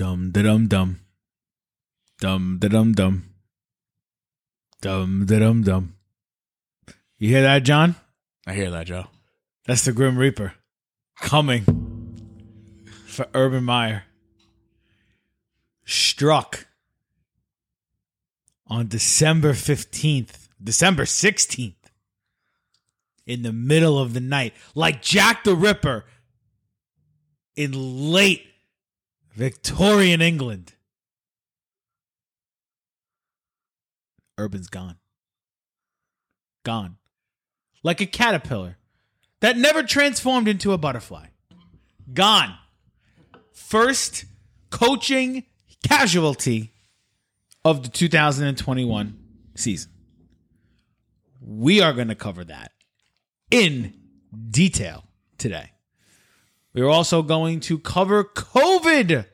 Dum da dum dum. Dum da dum dum. Dum da dum dum. You hear that, John? I hear that, Joe. That's the Grim Reaper coming for Urban Meyer. Struck on December 15th, December 16th, in the middle of the night, like Jack the Ripper in late Victorian England. Urban's gone. Gone. Like a caterpillar that never transformed into a butterfly. Gone. First coaching casualty of the 2021 season. We are going to cover that in detail today. We're also going to cover COVID,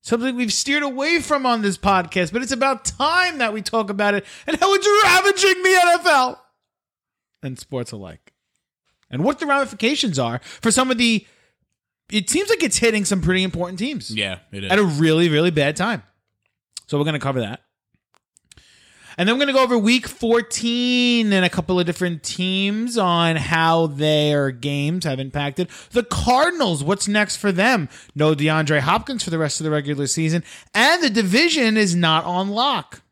something we've steered away from on this podcast, but it's about time that we talk about it and how it's ravaging the NFL and sports alike. And what the ramifications are for some of the. It seems like it's hitting some pretty important teams Yeah, it is. at a really, really bad time. So we're going to cover that. And then we're going to go over week 14 and a couple of different teams on how their games have impacted. The Cardinals, what's next for them? No DeAndre Hopkins for the rest of the regular season. And the division is not on lock.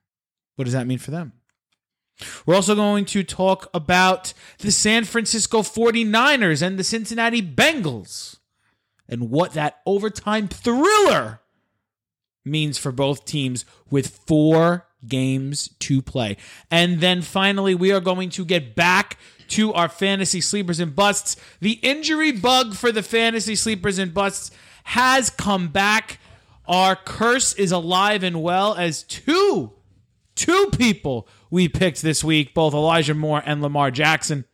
What does that mean for them? We're also going to talk about the San Francisco 49ers and the Cincinnati Bengals and what that overtime thriller means for both teams with four games to play. And then finally, we are going to get back to our fantasy sleepers and busts. The injury bug for the fantasy sleepers and busts has come back. Our curse is alive and well as two, two people we picked this week, both Elijah Moore and Lamar Jackson,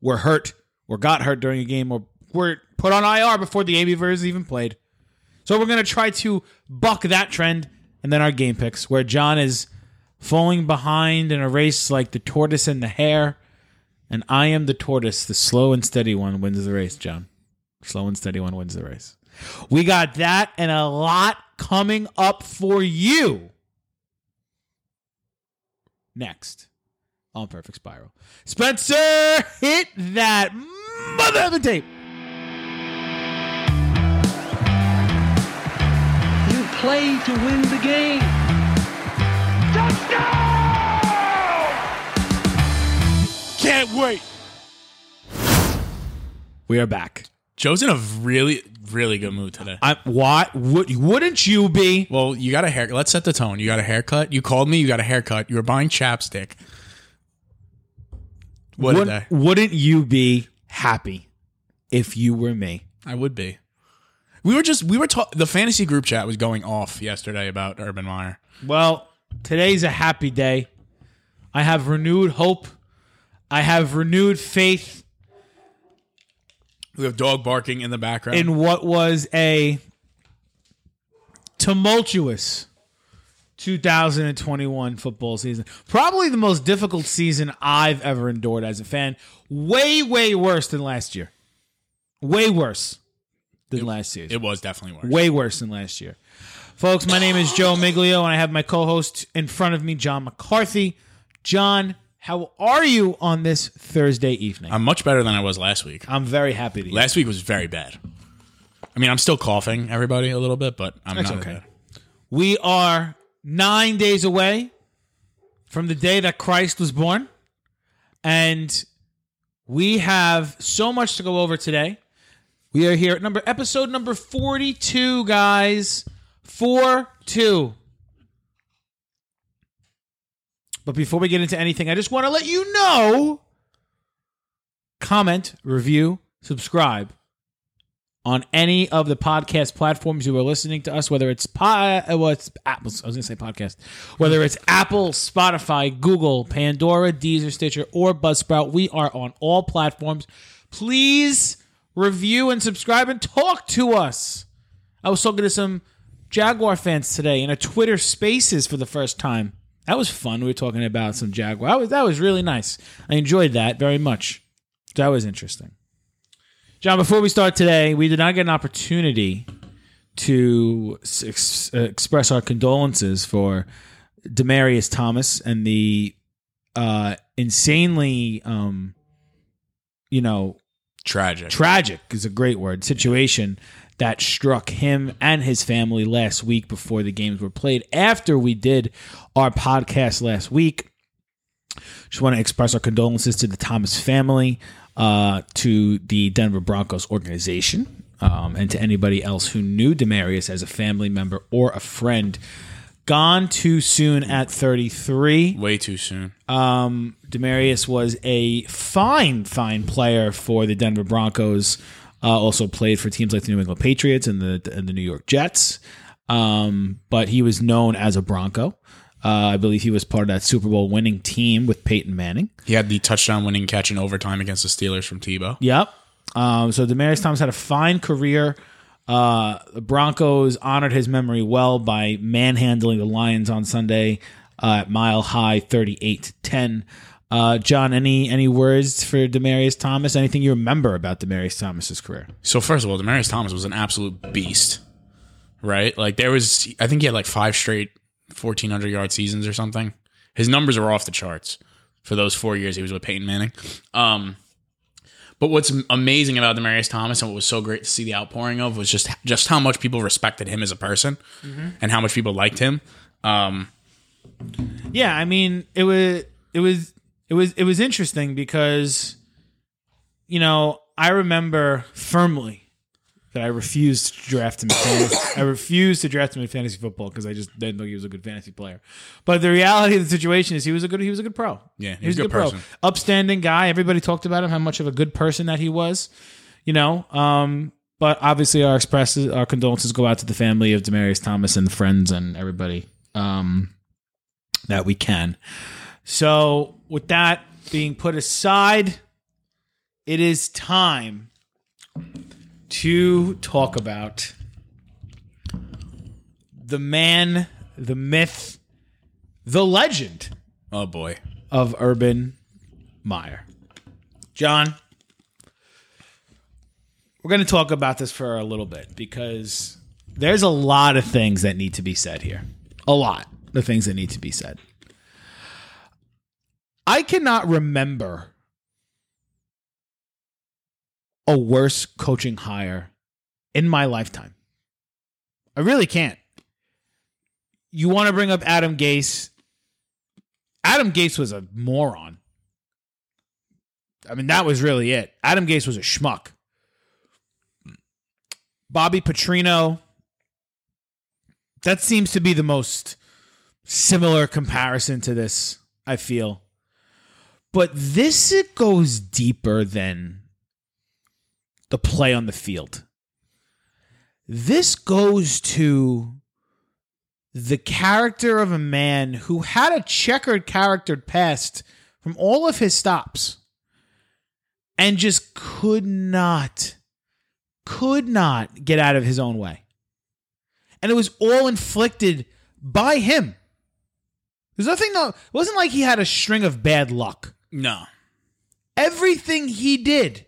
were hurt or got hurt during a game or were put on IR before the version even played. So we're going to try to buck that trend. And then our game picks, where John is falling behind in a race like the tortoise and the hare. And I am the tortoise. The slow and steady one wins the race, John. Slow and steady one wins the race. We got that and a lot coming up for you. Next on Perfect Spiral. Spencer, hit that mother of a tape. Play to win the game. Touchdown! Can't wait. We are back. Joe's in a really, really good mood today. I, what would wouldn't you be? Well, you got a hair. Let's set the tone. You got a haircut. You called me. You got a haircut. You were buying chapstick. What Would, did I? wouldn't you be happy if you were me? I would be. We were just we were talking. The fantasy group chat was going off yesterday about Urban Meyer. Well, today's a happy day. I have renewed hope. I have renewed faith We have dog barking in the background. in what was a tumultuous 2021 football season. Probably the most difficult season I've ever endured as a fan. Way, way worse than last year. Way worse than last year. it was definitely worse. Way worse than last year. Folks, my name is Joe Miglio, and I have my co host in front of me, John McCarthy. John, how are you on this Thursday evening? I'm much better than I was last week. I'm very happy to hear. Last week was very bad. I mean, I'm still coughing, everybody, a little bit, but I'm That's not okay. okay. We are nine days away from the day that Christ was born. And we have so much to go over today. We are here at number episode number 42, guys. 4 2. But before we get into anything, I just want to let you know comment, review, subscribe on any of the podcast platforms you are listening to us, whether it's po- uh, well, it's Apple, I was going to say podcast, whether it's Apple, Spotify, Google, Pandora, Deezer, Stitcher, or Buzzsprout, we are on all platforms. Please review and subscribe and talk to us. I was talking to some Jaguar fans today in a Twitter Spaces for the first time. That was fun. We were talking about some Jaguar. That was, that was really nice. I enjoyed that very much. That was interesting. John, before we start today, we did not get an opportunity to ex- express our condolences for Demaryius Thomas and the uh, insanely, um, you know, Tragic. tragic is a great word situation that struck him and his family last week before the games were played. After we did our podcast last week, just want to express our condolences to the Thomas family, uh, to the Denver Broncos organization, um, and to anybody else who knew Demaryius as a family member or a friend. Gone too soon at 33. Way too soon. Um, Demaryius was a fine, fine player for the Denver Broncos. Uh, also played for teams like the New England Patriots and the and the New York Jets. Um, but he was known as a Bronco. Uh, I believe he was part of that Super Bowl winning team with Peyton Manning. He had the touchdown winning catch in overtime against the Steelers from Tebow. Yep. Um, so Demaryius Thomas had a fine career. Uh, the Broncos honored his memory well by manhandling the Lions on Sunday uh, at Mile High, thirty-eight to ten. Uh, John, any any words for Demaryius Thomas? Anything you remember about Demaryius Thomas's career? So first of all, Demaryius Thomas was an absolute beast, right? Like there was, I think he had like five straight fourteen hundred yard seasons or something. His numbers are off the charts for those four years he was with Peyton Manning. Um, but what's amazing about Demaryius Thomas and what was so great to see the outpouring of was just just how much people respected him as a person and how much people liked him. Um, Yeah, I mean, it was it was it was it was interesting because you know, I remember firmly that I refused to draft him in fantasy. I refused to draft him in fantasy football because I just didn't think he was a good fantasy player. But the reality of the situation is he was a good he was a good pro. Yeah, he was a good, person. pro. Upstanding guy. Everybody talked about him, how much of a good person that he was. You know, um, but obviously our expresses our condolences go out to the family of Demaryius Thomas and the friends and everybody um, that we can. So with that being put aside, it is time to talk about the man, the myth, the legend oh boy, of Urban Meyer. John, we're going to talk about this for a little bit because there's a lot of things that need to be said here. A lot of things that need to be said. I cannot remember a worse coaching hire in my lifetime. I really can't. You want to bring up Adam Gase? Adam Gase was a moron. I mean, that was really it. Adam Gase was a schmuck. Bobby Petrino. That seems to be the most similar comparison to this, I feel. But this it goes deeper than the play on the field. This goes to the character of a man who had a checkered character past from all of his stops and just could not could not get out of his own way. And it was all inflicted by him. There's nothing no it wasn't like he had a string of bad luck. no, Everything he did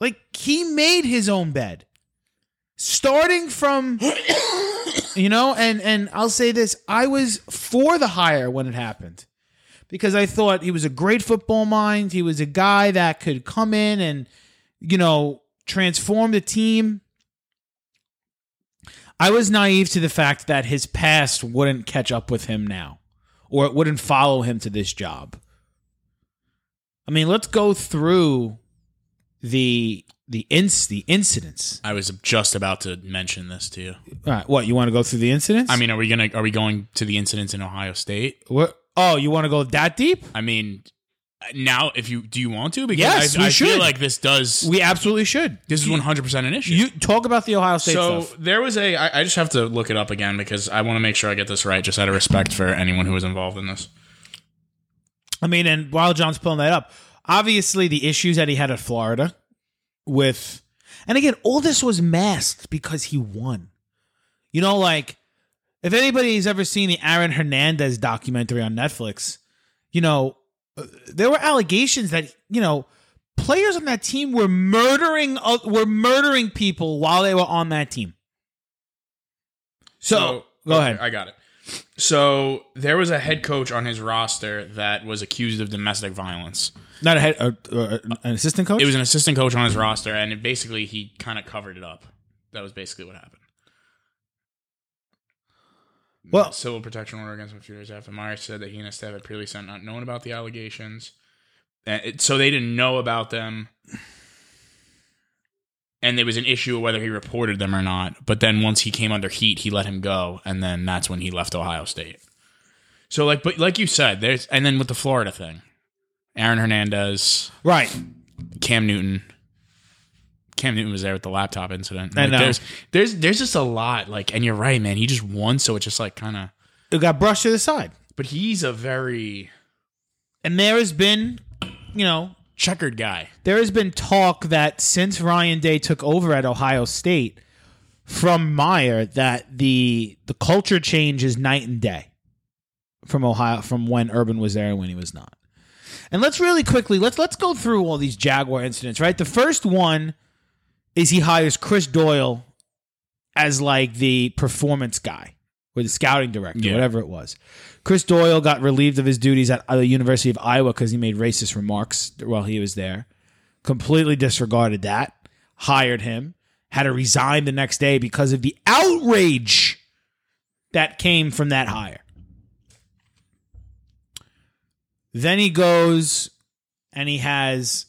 like he made his own bed. Starting from you know, and and I'll say this, I was for the hire when it happened. Because I thought he was a great football mind. He was a guy that could come in and, you know, transform the team. I was naive to the fact that his past wouldn't catch up with him now or it wouldn't follow him to this job. I mean, let's go through the the ins the incidents. I was just about to mention this to you. All right, what you want to go through the incidents? I mean, are we gonna are we going to the incidents in Ohio State? what? Oh, you want to go that deep? I mean, now if you do you want to? Because Yes, I, we I feel like this does We absolutely should. this is one hundred percent an issue. You talk about the Ohio State so stuff. there was a I, I just have to look it up again because I want to make sure I get this right, just out of respect for anyone who was involved in this. I mean, and while John's pulling that up, obviously the issues that he had at Florida with, and again, all this was masked because he won. You know, like if anybody's ever seen the Aaron Hernandez documentary on Netflix, you know, uh, there were allegations that you know players on that team were murdering were murdering people while they were on that team. So, go okay, ahead. I got it. So there was a head coach on his roster that was accused of domestic violence. Not a head, uh, uh, an assistant coach. It was an assistant coach on his roster, and it basically he kind of covered it up. That was basically what happened. Well- civil protection order against him a few days after Myers said that he and his staff had previously sent not known about the allegations, and it, so they didn't know about them. And there was an issue of whether he reported them or not. But then once he came under heat, he let him go, and then that's when he left Ohio State. So like, but like you said, there's and then with the Florida thing, Aaron Hernandez, right. Cam Newton. Cam Newton was there with the laptop incident. I know. There's there's there's just a lot. Like, and you're right, man. He just won, so it's just like kind of. It got brushed to the side, But he's a very and there has been, you know, checkered guy. there has been talk that since Ryan Day took over at Ohio State from Meyer that the the culture change is night and day from Ohio from when Urban was there and when he was not. And let's really quickly let's let's go through all these Jaguar incidents, right? The first one is he hires Chris Doyle as like the performance guy or the scouting director, Yeah. whatever it was. Chris Doyle got relieved of his duties at the University of Iowa because he made racist remarks while he was there. Completely disregarded that. Hired him. Had to resign the next day because of the outrage that came from that hire. Then he goes and he has,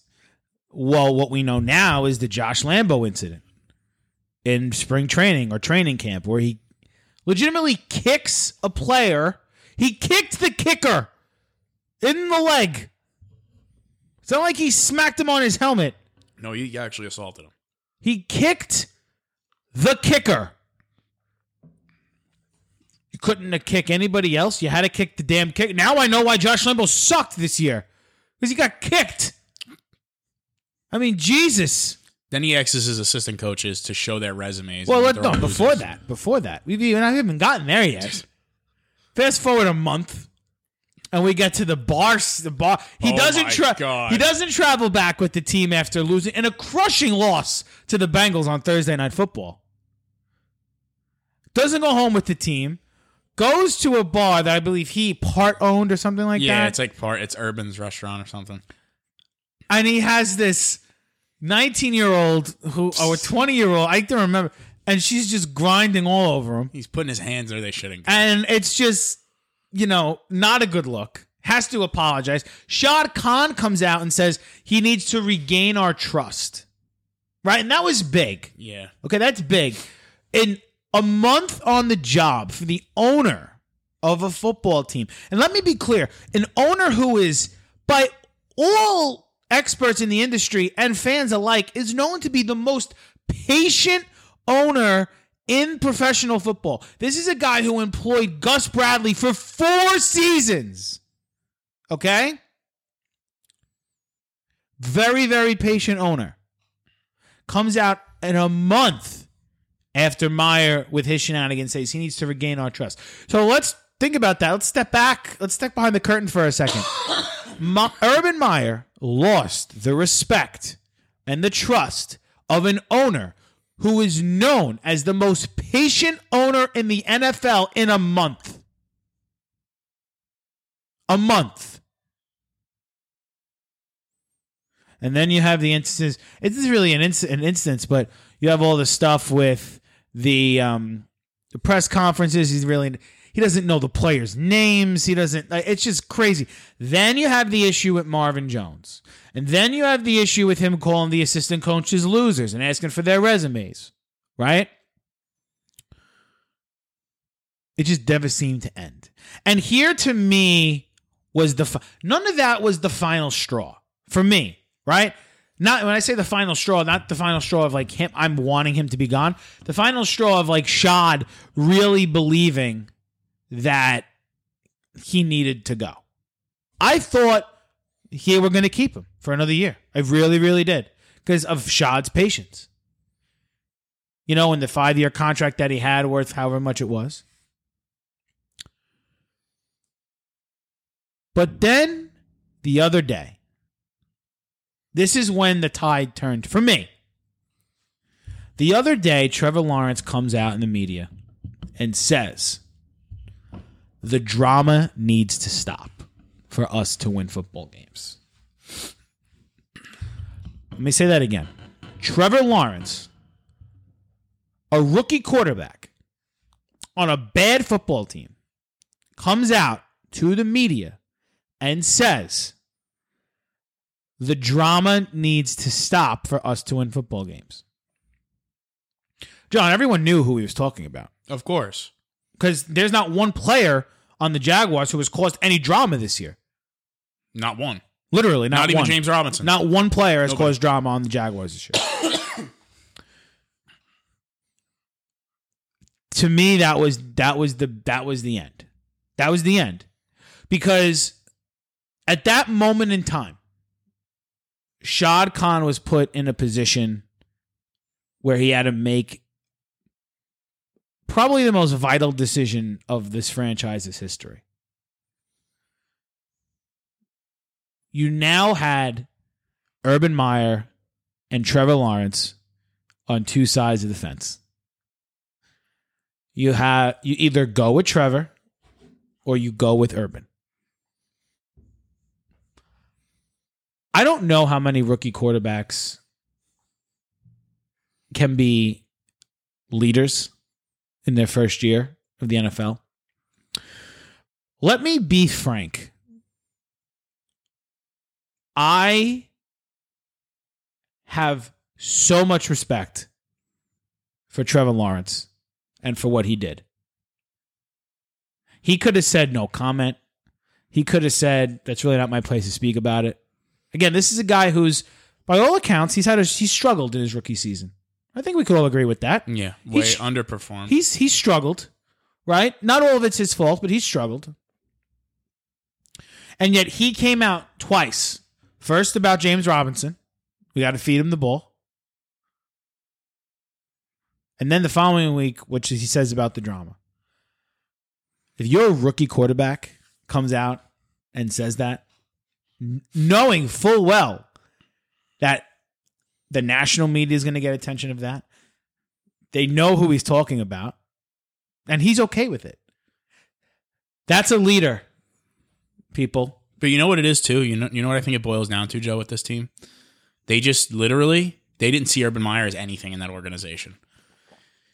well, what we know now is the Josh Lambo incident in spring training or training camp where he legitimately kicks a player. He kicked the kicker in the leg. It's not like he smacked him on his helmet. No, he actually assaulted him. He kicked the kicker. You couldn't have kicked anybody else. You had to kick the damn kick. Now I know why Josh Lambo sucked this year. Because he got kicked. I mean, Jesus. Then he asks his assistant coaches to show their resumes. Well, let, no, before losers. that, before that, we've even I haven't gotten there yet. Fast forward a month, and we get to the bar. The bar. He Oh doesn't my tra- God. He doesn't travel back with the team after losing in a crushing loss to the Bengals on Thursday Night Football. Doesn't go home with the team. Goes to a bar that I believe he part owned or something like Yeah, that. Yeah, it's like part. It's Urban's restaurant or something. and he has this 19 year old who or 20 year old i don't remember and she's just grinding all over him He's putting his hands where they shouldn't. go. and it's just you know not a good look has to apologize shad khan comes out and says he needs to regain our trust right and that was big yeah, Okay, that's big. In a month on the job for the owner of a football team. And let me be clear an owner who is, by all experts in the industry and fans alike, is known to be the most patient owner in professional football. This is a guy who employed Gus Bradley for four seasons. Okay? Very, very patient owner comes out in a month after Meyer with his shenanigans says he needs to regain our trust. So let's think about that. Let's step back. Let's step behind the curtain for a second. Ma- Urban Meyer lost the respect and the trust of an owner who is known as the most patient owner in the NFL in a month. A month. And then you have the instances. It is really an, inc- an instance, but you have all the stuff with the um, the press conferences. He's really he doesn't know the players' names. He doesn't. like, It's just crazy. Then you have the issue with Marvin Jones, and then you have the issue with him calling the assistant coaches losers and asking for their resumes. Right? It just never seemed to end. And here to me was the fi- none of that was the final straw for me, right? Not when I say the final straw, not the final straw of like him I'm wanting him to be gone. The final straw of like Shad really believing that he needed to go. I thought he were going to keep him for another year. I really, really did because of Shad's patience. You know, in the five year contract that he had worth however much it was. But then the other day, This is when the tide turned for me. The other day, Trevor Lawrence comes out in the media and says, the drama needs to stop for us to win football games. Let me say that again. Trevor Lawrence, a rookie quarterback on a bad football team, comes out to the media and says, the drama needs to stop for us to win football games. John, everyone knew who he was talking about Of course. because there's not one player on the Jaguars who has caused any drama this year. Not one. Literally, not, Not, even. James Robinson. Not one player has Nobody. caused drama on the Jaguars this year. to me, that was that was the that was the end. That was the end. Because at that moment in time, Shad Khan was put in a position where he had to make probably the most vital decision of this franchise's history. You now had Urban Meyer and Trevor Lawrence on two sides of the fence. You have you either go with Trevor or you go with Urban. I don't know how many rookie quarterbacks can be leaders in their first year of the NFL. Let me be frank. I have so much respect for Trevor Lawrence and for what he did. He could have said no comment. He could have said that's really not my place to speak about it. Again, this is a guy who's by all accounts he's had a, he's struggled in his rookie season. I think we could all agree with that. Yeah. Way He's- underperformed. He's he's struggled, right? Not all of it's his fault, but he's struggled. And yet he came out twice. First about James Robinson. We got to feed him the ball. And then the following week, which he says about the drama. If your rookie quarterback comes out and says that, knowing full well that the national media is going to get attention of that, they know who he's talking about, and he's okay with it. That's a leader, people. But you know what it is too. You know, you know what I think it boils down to, Joe, with this team. They just literally they didn't see Urban Meyer as anything in that organization.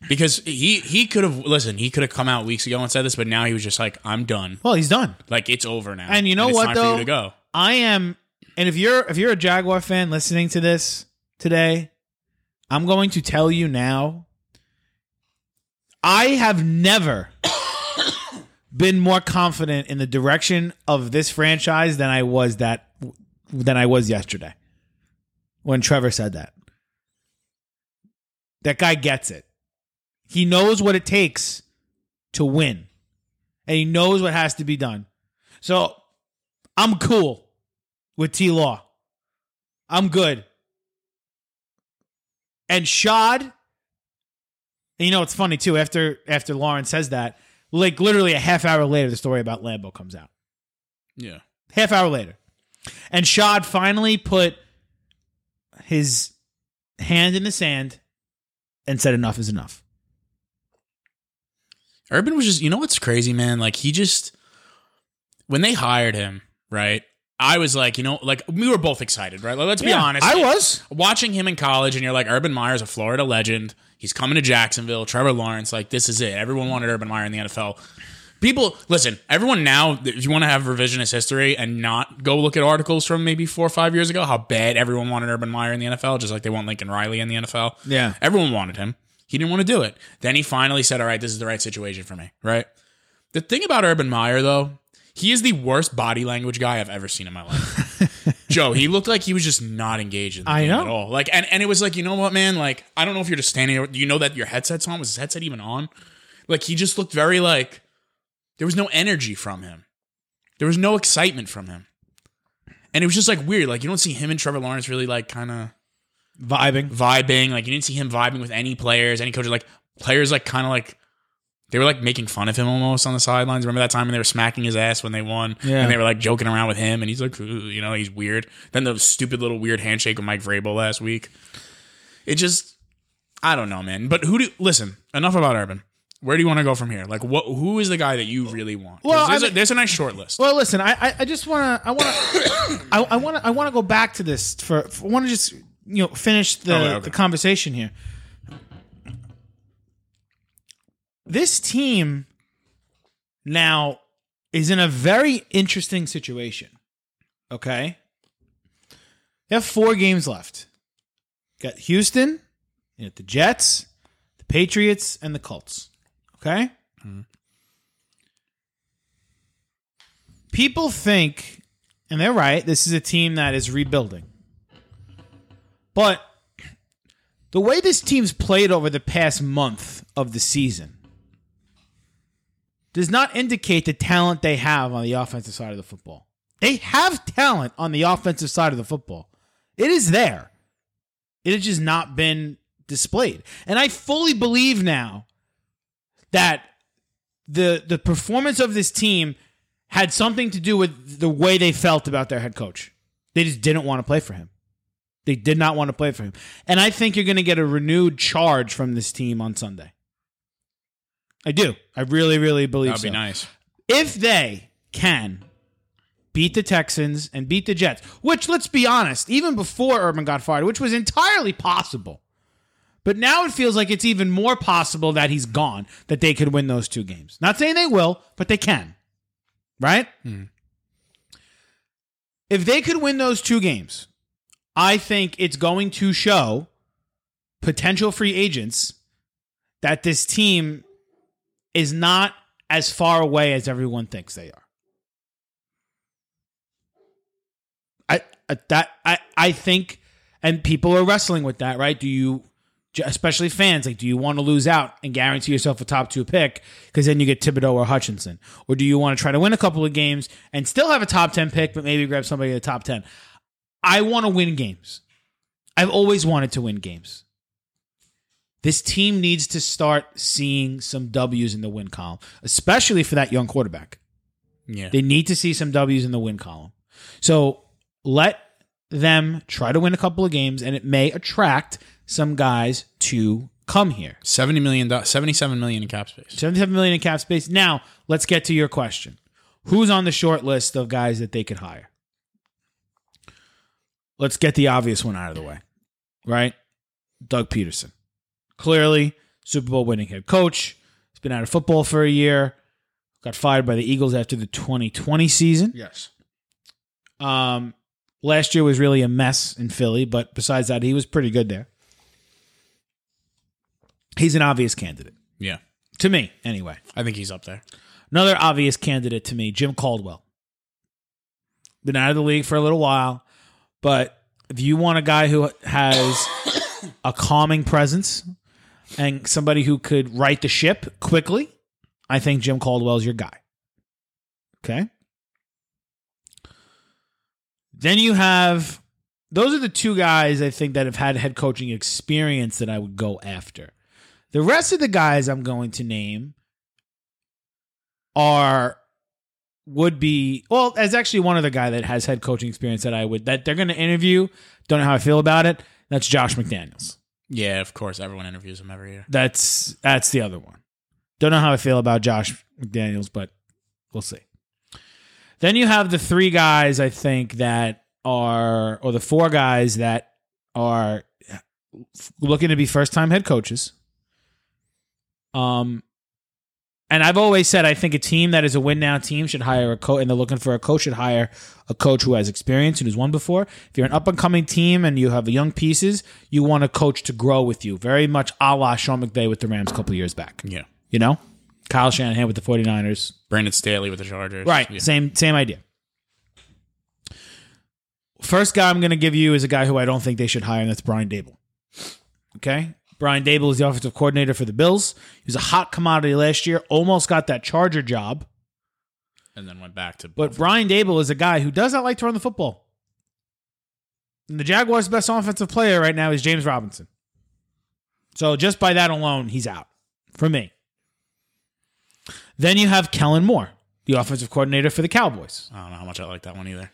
Because he he could have listen, he could have come out weeks ago and said this, but now he was just like, I'm done. Well, he's done. Like it's over now. And you know it's what, time for though? you to go. I am, and if you're if you're a Jaguar fan listening to this today, I'm going to tell you now. I have never been more confident in the direction of this franchise than I was that than I was yesterday when Trevor said that. That guy gets it. He knows what it takes to win. And he knows what has to be done. So I'm cool with T Law. I'm good. And Shad, and you know it's funny too, after after Lauren says that, like literally a half hour later, the story about Lambo comes out. Yeah. Half hour later. And Shad finally put his hand in the sand and said enough is enough. Urban was just, you know what's crazy, man? Like he just, when they hired him, right? I was like, you know, like we were both excited, right? Like, let's be Yeah, honest. I was. watching him in college, and you're like, Urban Meyer's a Florida legend. He's coming to Jacksonville. Trevor Lawrence, like this is it. Everyone wanted Urban Meyer in the NFL. People, listen. Everyone now, if you want to have revisionist history and not go look at articles from maybe four or five years ago, how bad everyone wanted Urban Meyer in the NFL, just like they want Lincoln Riley in the NFL. Yeah. everyone wanted him. He didn't want to do it. Then he finally said, "All right, this is the right situation for me." Right. The thing about Urban Meyer, though, he is the worst body language guy I've ever seen in my life. Joe, he looked like he was just not engaged in the I game know. at all. Like, and, and it was like, you know what, man? Like, I don't know if you're just standing there. Do you know that your headset's on? Was his headset even on? Like, he just looked very like there was no energy from him. There was no excitement from him. And it was just like weird. Like, you don't see him and Trevor Lawrence really like kind of Vibing. vibing. Like you didn't see him vibing with any players, any coaches. Like players, like kind of like They were like making fun of him almost on the sidelines. Remember that time when they were smacking his ass when they won? Yeah. And they were like joking around with him, and he's like, you know, he's weird. Then the stupid little weird handshake with Mike Vrabel last week. It just, I don't know, man. But who do listen? Enough about Urban. Where do you want to go from here? Like, what? Who is the guy that you really want? Well, I there's, mean- a, there's a nice short list. Well, listen, I I, I just want to I want to I, I want to I want to go back to this for, for I want to just you know finish the oh, Okay, okay. the conversation here. This team now is in a very interesting situation. Okay, they have four games left. Got Houston, you got the Jets, the Patriots, and the Colts. Okay. Mm-hmm. people think, and they're right, this is a team that is rebuilding. But the way this team's played over the past month of the season does not indicate the talent they have on the offensive side of the football. They have talent on the offensive side of the football. It is there. It has just not been displayed. And I fully believe now that the the performance of this team had something to do with the way they felt about their head coach. They just didn't want to play for him. They did not want to play for him. And I think you're going to get a renewed charge from this team on Sunday. I do. I really, really believe That'd so. be nice. If they can beat the Texans and beat the Jets, which let's be honest, even before Urban got fired, which was entirely possible. But now it feels like it's even more possible that he's gone, that they could win those two games. Not saying they will, but they can. Right? Hmm. If they could win those two games, I think it's going to show potential free agents that this team is not as far away as everyone thinks they are. I, I that I I think, and people are wrestling with that, right? Do you, especially fans, like, do you want to lose out and guarantee yourself a top two pick because then you get Thibodeaux or Hutchinson, or do you want to try to win a couple of games and still have a top ten pick, but maybe grab somebody in the top ten? I want to win games. I've always wanted to win games. This team needs to start seeing some W's in the win column, especially for that young quarterback. Yeah. They need to see some W's in the win column. So let them try to win a couple of games, and it may attract some guys to come here. Seventy million, do- seventy-seven million in cap space. 77 million in cap space. Now, let's get to your question. Who's on the short list of guys that they could hire? Let's get the obvious one out of the way. Right? Doug Pederson. Clearly, Super Bowl winning head coach. He's been out of football for a year. Got fired by the Eagles after the 2020 season. Yes. Um, last year was really a mess in Philly, but besides that, he was pretty good there. He's an obvious candidate Yeah. to me, anyway. I think he's up there. Another obvious candidate to me, Jim Caldwell. Been out of the league for a little while, but if you want a guy who has a calming presence and somebody who could right the ship quickly, I think Jim Caldwell's your guy. Okay. Then you have those are the two guys I think that have had head coaching experience that I would go after. The rest of the guys I'm going to name are would be well as actually one other guy that has head coaching experience that I would that they're going to interview. Don't know how I feel about it. That's Josh McDaniels. Yeah, of course. Everyone interviews him every year. That's that's the other one. Don't know how I feel about Josh McDaniels, but we'll see. Then you have the three guys I think that are or the four guys that are looking to be first time head coaches. Um and I've always said I think a team that is a win now team should hire a coach and they're looking for a coach should hire a coach who has experience and who's won before. If you're an up and coming team and you have young pieces, you want a coach to grow with you. Very much a la Sean McVay with the Rams a couple of years back. Yeah. You know? Kyle Shanahan with the 49ers. Brandon Staley with the Chargers. Right. Yeah. Same same idea. First guy I'm going to give you is a guy who I don't think they should hire, and that's Brian Daboll. Okay? Brian Daboll is the offensive coordinator for the Bills. He was a hot commodity last year, almost got that Charger job. And then went back to. But Brian Daboll is a guy who does not like to run the football. And the Jaguars' best offensive player right now is James Robinson. So just by that alone, he's out for me. Then you have Kellen Moore, the offensive coordinator for the Cowboys. I don't know how much I like that one either.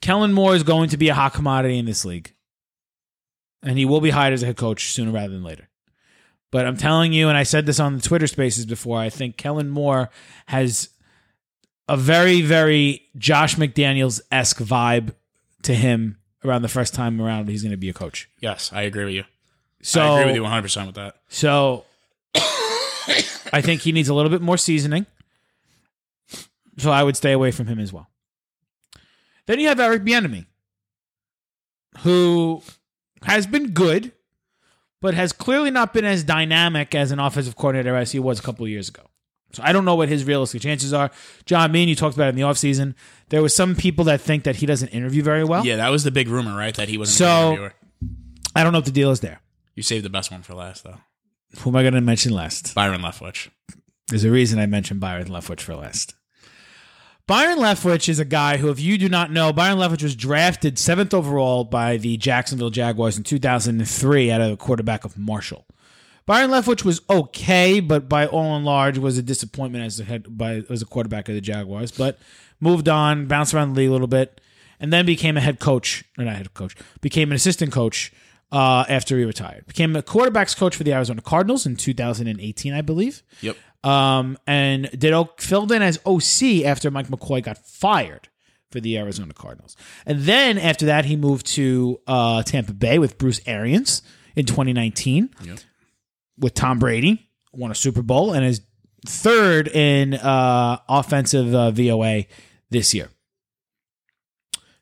Kellen Moore is going to be a hot commodity in this league. And he will be hired as a head coach sooner rather than later. But I'm telling you, and I said this on the Twitter spaces before, I think Kellen Moore has a very, very Josh McDaniels esque vibe to him around the first time around he's going to be a coach. Yes, I agree with you. So, I agree with you 100 percent with that. so I think he needs a little bit more seasoning. So I would stay away from him as well. Then you have Eric Bieniemy, who has been good, but has clearly not been as dynamic as an offensive coordinator as he was a couple of years ago. So I don't know what his realistic chances are. John, me and you talked about it in the offseason. There was some people that think that he doesn't interview very well. Yeah, that was the big rumor, right? That he wasn't So-. I don't know if the deal is there. You saved the best one for last, though. Who am I going to mention last? Byron Leftwich. There's a reason I mentioned Byron Leftwich for last. Byron Leftwich is a guy who, if you do not know, Byron Leftwich was drafted seventh overall by the Jacksonville Jaguars in 2003 out of the quarterback of Marshall. Byron Leftwich was okay, but by all and large was a disappointment as a head by as a quarterback of the Jaguars. But moved on, bounced around the league a little bit, and then became a head coach, or not head coach, became an assistant coach uh, after he retired. Became a quarterbacks coach for the Arizona Cardinals in 2018, I believe Yep. um, and did filled in as OC after Mike McCoy got fired for the Arizona Cardinals. And then after that, he moved to uh, Tampa Bay with Bruce Arians in 2019 Yep. with Tom Brady, won a Super Bowl, and is third in uh, offensive uh, VOA this year.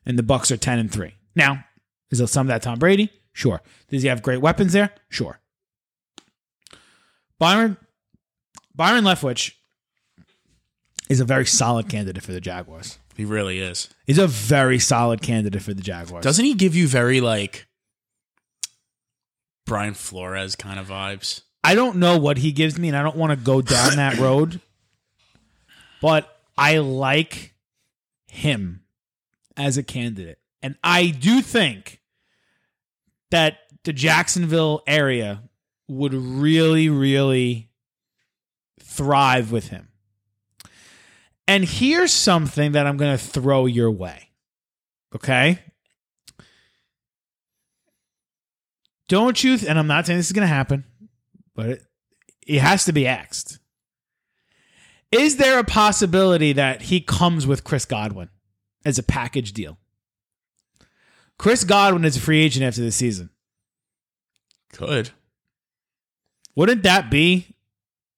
And the Bucs are 10 and 3. Now, is there some of that Tom Brady? Sure. Does he have great weapons there? Sure. Byron Byron Leftwich is a very solid candidate for the Jaguars. He really is. He's a very solid candidate for the Jaguars. Doesn't he give you very like Brian Flores kind of vibes? I don't know what he gives me, and I don't want to go down that road. But I like him as a candidate. And I do think that the Jacksonville area would really, really thrive with him. And here's something that I'm going to throw your way. Okay? Don't you, th- and I'm not saying this is going to happen, but it, it has to be asked. Is there a possibility that he comes with Chris Godwin as a package deal? Chris Godwin is a free agent after the season. Could. Wouldn't that be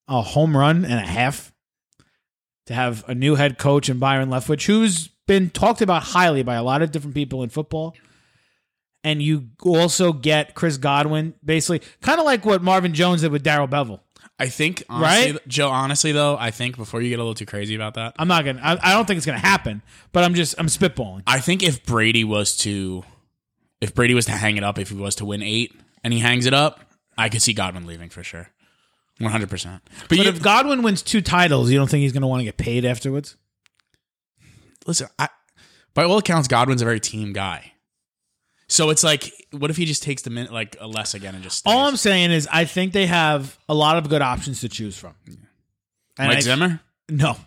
a home run and a half to have a new head coach in Byron Leftwich, who's been talked about highly by a lot of different people in football? And you also get Chris Godwin, basically, kind of like what Marvin Jones did with Darrell Bevell. I think honestly, Right? Joe. Honestly, though, I think before you get a little too crazy about that, I'm not gonna. I, I don't think it's gonna happen, but I'm just. I'm spitballing. I think if Brady was to, if Brady was to hang it up, if he was to win eight and he hangs it up, I could see Godwin leaving for sure, one hundred percent. But, But you, if Godwin wins two titles, you don't think he's gonna want to get paid afterwards? listen, I, by all accounts, Godwin's a very team guy. So it's like, what if he just takes the minute like a less again and just stays? All I'm saying is, I think they have a lot of good options to choose from. Mike I- Zimmer. No,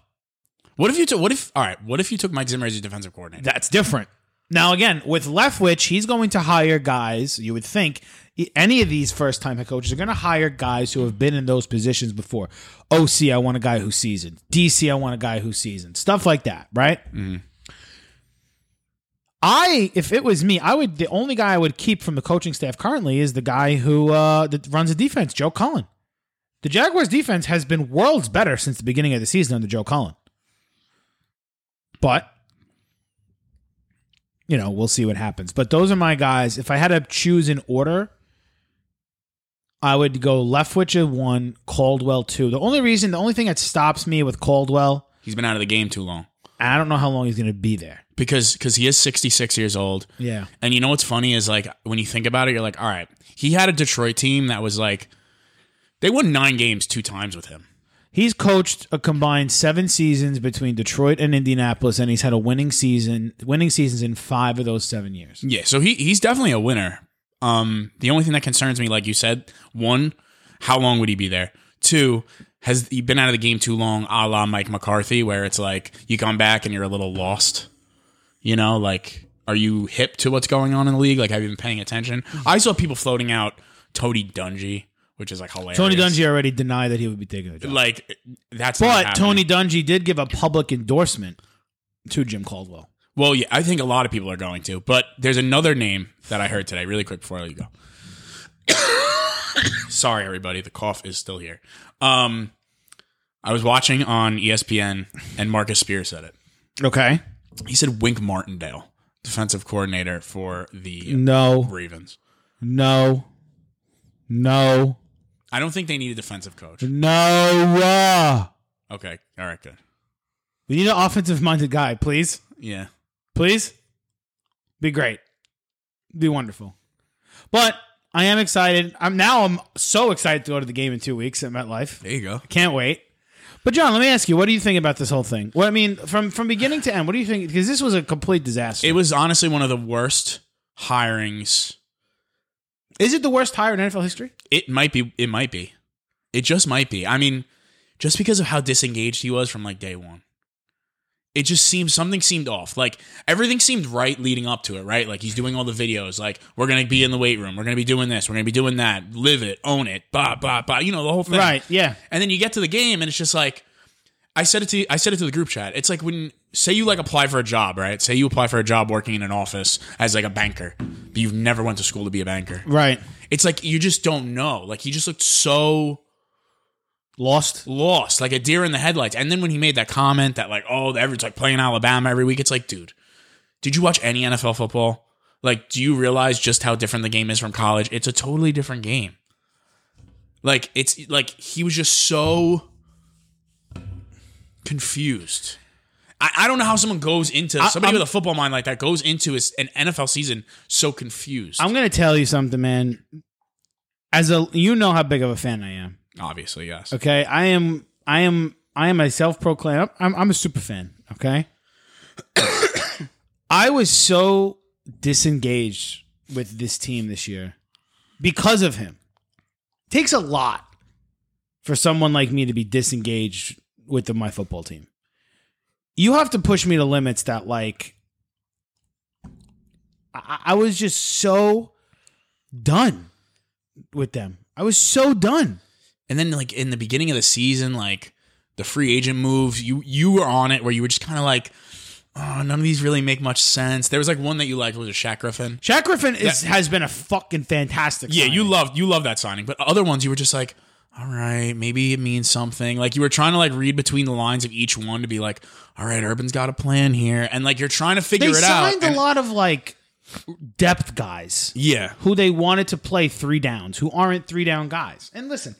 What if you took? What if? All right. What if you took Mike Zimmer as your defensive coordinator? that's different. Now, again, with Leftwich, he's going to hire guys. You would think any of these first time head coaches are going to hire guys who have been in those positions before. OC, I want a guy who's seasoned. DC, I want a guy who's seasoned. Stuff like that, right? I, if it was me, I would. The only guy I would keep from the coaching staff currently is the guy who uh, that runs the defense, Joe Cullen. The Jaguars' defense has been worlds better since the beginning of the season under Joe Cullen. But you know, we'll see what happens. But those are my guys. If I had to choose in order, I would go Leftwich at one, Caldwell two. The only reason, the only thing that stops me with Caldwell, He's been out of the game too long I don't know how long he's going to be there. because because he is 66 years old. Yeah. And you know what's funny is like when you think about it, you're like, all right, he had a Detroit team that was like they won nine games two times with him. He's coached a combined seven seasons between Detroit and Indianapolis, and he's had a winning season, winning seasons in five of those seven years. Yeah, so he he's definitely a winner. Um, the only thing that concerns me, like you said, one, how long would he be there? Two, has he been out of the game too long, a la Mike McCarthy, where it's like you come back and you're a little lost. You know, like are you hip to what's going on in the league? Like have you been paying attention? I saw people floating out Tony Dungy, which is like hilarious. Tony Dungy already denied that he would be taking the job. like that's But. Tony Dungy did give a public endorsement to Jim Caldwell. Well, yeah, I think a lot of people are going to, but there's another name that I heard today, really quick before I let you go. Sorry, everybody, the cough is still here. Um, I was watching on ESPN, and Marcus Spears said it. Okay. He said Wink Martindale, defensive coordinator for the No. Ravens. No. No. I don't think they need a defensive coach. No. Okay, all right, good. We need an offensive minded guy, please. Yeah, Please. Be great. Be wonderful. But I am excited. I'm now I'm so excited to go to the game in two weeks at MetLife. there you go. Can't wait. But John, let me ask you, what do you think about this whole thing? Well, I mean, from from beginning to end, what do you think? Because this was a complete disaster. It was honestly one of the worst hirings Is it the worst hire in NFL history? It might be. It might be. It just might be. I mean, just because of how disengaged he was from like day one, it just seemed something seemed off. Like everything seemed right leading up to it. Right, like he's doing all the videos. Like we're gonna be in the weight room. We're gonna be doing this. We're gonna be doing that. Live it. Own it. Bah bah bah. You know the whole thing. Right. Yeah. And then you get to the game, and it's just like I said it to I said it to the group chat. It's like when say you like apply for a job, right? Say you apply for a job working in an office as like a banker, but you've never went to school to be a banker. Right. It's like you just don't know. Like he just looked so Lost. lost, like a deer in the headlights. And then when he made that comment that like, oh, everyone's like playing Alabama every week, it's like, dude, did you watch any NFL football? Like, do you realize just how different the game is from college? It's a totally different game. Like, it's like he was just so confused. I, I don't know how someone goes into somebody I'm- with a football mind like that goes into his, an NFL season so confused. I'm gonna tell you something, man. As a you know how big of a fan I am. Obviously, yes. Okay. I am I am I am a self-proclaimed I'm I'm a super fan, okay? I was so disengaged with this team this year because of him. takes a lot for someone like me to be disengaged with the, my football team. You have to push me to limits that like I, I was just so done with them. I was so done. And then like in the beginning of the season, like the free agent moves, you you were on it where you were just kind of like, oh, none of these really make much sense. There was like one that you liked was a Shaq Griffin. Shaq Griffin is, has been a fucking fantastic. Yeah, you loved you loved that signing, but other ones you were just like, all right, maybe it means something. Like you were trying to like read between the lines of each one to be like, all right, Urban's got a plan here, and like you're trying to figure They it out. They signed a and- lot of like depth guys Yeah, who they wanted to play three downs, who aren't three down guys. And listen,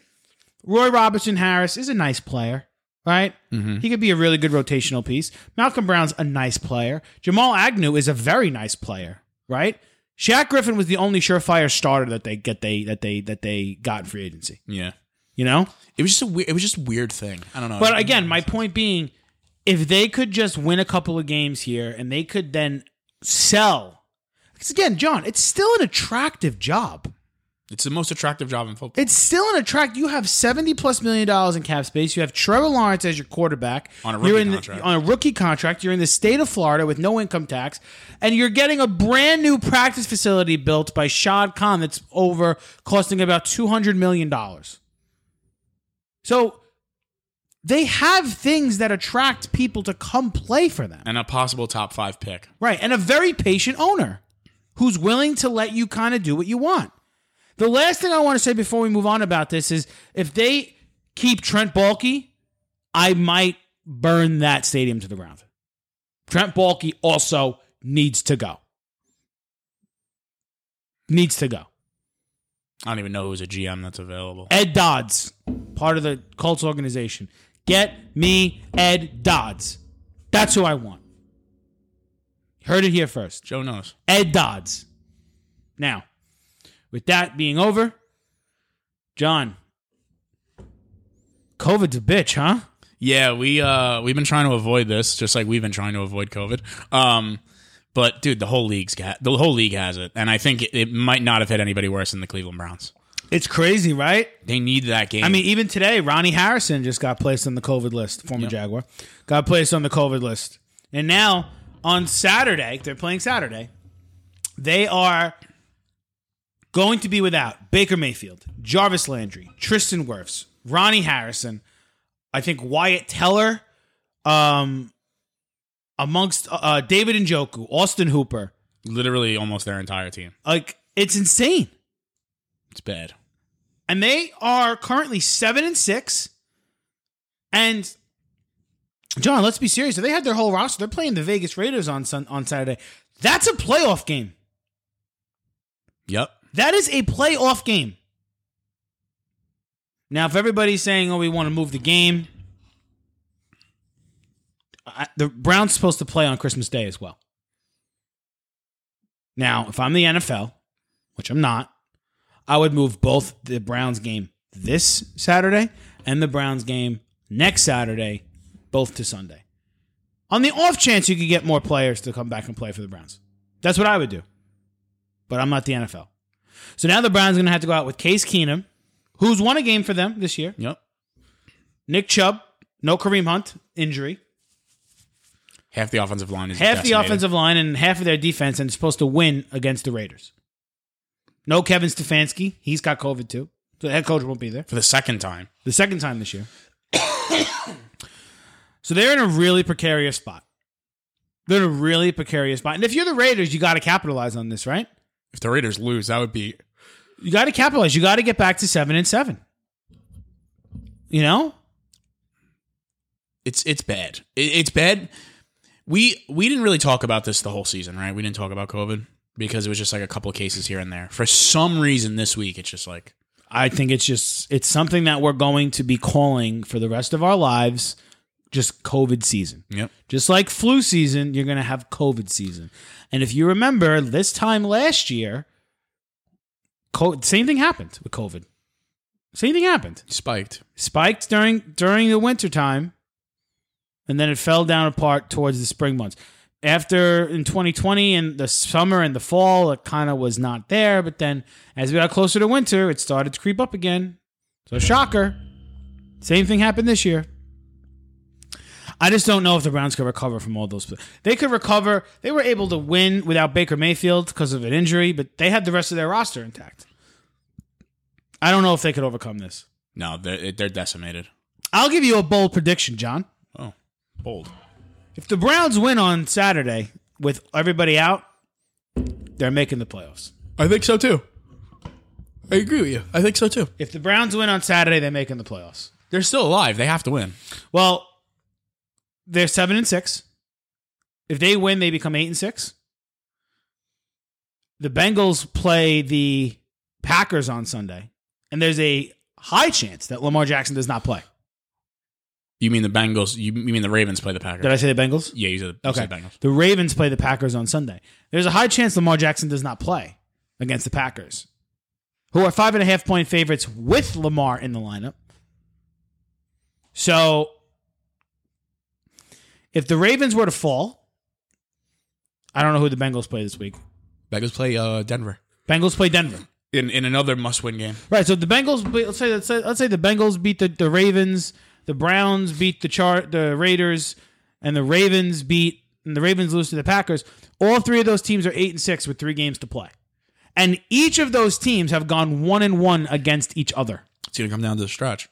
Roy Robertson Harris is a nice player, right? Mm-hmm. He could be a really good rotational piece. Malcolm Brown's a nice player. Jamal Agnew is a very nice player, right? Shaq Griffin was the only surefire starter that they get they that they that they got in free agency. yeah. You know? It was just a weird. It was just a weird thing. I don't know. But again, my point being, if they could just win a couple of games here and they could then sell, because again, John, it's still an attractive job. it's the most attractive job in football. It's still an attract. You have seventy plus million dollars in cap space. You have Trevor Lawrence as your quarterback On a You're rookie in the- contract. on a rookie contract. You're in the state of Florida with no income tax, and you're getting a brand new practice facility built by Shad Khan that's over costing about two hundred million dollars. So they have things that attract people to come play for them. and a possible top five pick. Right. And a very patient owner who's willing to let you kind of do what you want. The last thing I want to say before we move on about this is if they keep Trent Baalke, I might burn that stadium to the ground. Trent Baalke also needs to go. Needs to go. I don't even know who's a GM that's available. Ed Dodds, part of the Colts organization. Get me Ed Dodds. That's who I want. Heard it here first. Joe knows. Ed Dodds. Now, with that being over, John, COVID's a bitch, huh? Yeah, we uh we've been trying to avoid this, just like we've been trying to avoid COVID. Um, but dude, the whole league's got the whole league has it, and I think it, it might not have hit anybody worse than the Cleveland Browns. It's crazy, right? They need that game. I mean, even today, Ronnie Harrison just got placed on the COVID list, former Yep. Jaguar, got placed on the COVID list. And now on Saturday, they're playing Saturday, they are going to be without Baker Mayfield, Jarvis Landry, Tristan Wirfs, Ronnie Harrison, I think Wyatt Teller, um, amongst uh, David Njoku, Austin Hooper. literally almost their entire team. Like, it's insane. It's bad. And they are currently seven and six. And John, let's be serious. If they had their whole roster, they're playing the Vegas Raiders on sun, on Saturday. That's a playoff game. Yep. That is a playoff game. Now, if everybody's saying, "Oh, we want to move the game," I, the Browns supposed to play on Christmas Day as well. Now, if I'm the NFL, which I'm not, I would move both the Browns game this Saturday and the Browns game next Saturday, both to Sunday. On the off chance you could get more players to come back and play for the Browns. That's what I would do. But I'm not the NFL. So now the Browns are going to have to go out with Case Keenum, who's won a game for them this year. Yep. Nick Chubb, no Kareem Hunt, injury. Half the offensive line is Half the offensive line and half of their defense and supposed to win against the Raiders. No Kevin Stefanski. He's got COVID too. So the head coach won't be there. for the second time. The second time this year. so they're in a really precarious spot. They're in a really precarious spot. And if you're the Raiders, you got to capitalize on this, right? If the Raiders lose, that would be You got to capitalize. You got to get back to seven and seven. You know? it's it's bad. It, it's bad. We we didn't really talk about this the whole season, right? We didn't talk about COVID because it was just like a couple of cases here and there. For some reason, this week it's just like I think it's just it's something that we're going to be calling for the rest of our lives just COVID season. yep. Just like flu season, you're going to have COVID season. And if you remember, this time last year, co- same thing happened with COVID. Same thing happened. Spiked. Spiked during during the winter time, and then it fell down apart towards the spring months. After in 2020 and the summer and the fall, it kind of was not there. But then as we got closer to winter, it started to creep up again. So shocker. Same thing happened this year. I just don't know if the Browns could recover from all those. They could recover. They were able to win without Baker Mayfield because of an injury, but they had the rest of their roster intact. I don't know if they could overcome this. No, they're they're decimated. I'll give you a bold prediction, John. Oh, bold. If the Browns win on Saturday with everybody out, they're making the playoffs. I think so too. I agree with you. I think so too. If the Browns win on Saturday, they're making the playoffs. They're still alive. They have to win. Well, they're seven and six. If they win, they become eight and six. The Bengals play the Packers on Sunday, and there's a high chance that Lamar Jackson does not play. You mean the Bengals? You mean the Ravens play the Packers? Did I say the Bengals? yeah, you said, you Okay. said Bengals. The Ravens play the Packers on Sunday. There's a high chance Lamar Jackson does not play against the Packers, who are five and a half point favorites with Lamar in the lineup. So, if the Ravens were to fall, I don't know who the Bengals play this week. Bengals play uh, Denver Bengals play Denver. in in another must win game. Right. So the Bengals. Let's say let's say, let's say the Bengals beat the, the Ravens. The Browns beat the chart the Raiders, and the Ravens beat and the Ravens lose to the Packers. All three of those teams are eight and six with three games to play, and each of those teams have gone one and one against each other. It's gonna come down to the stretch.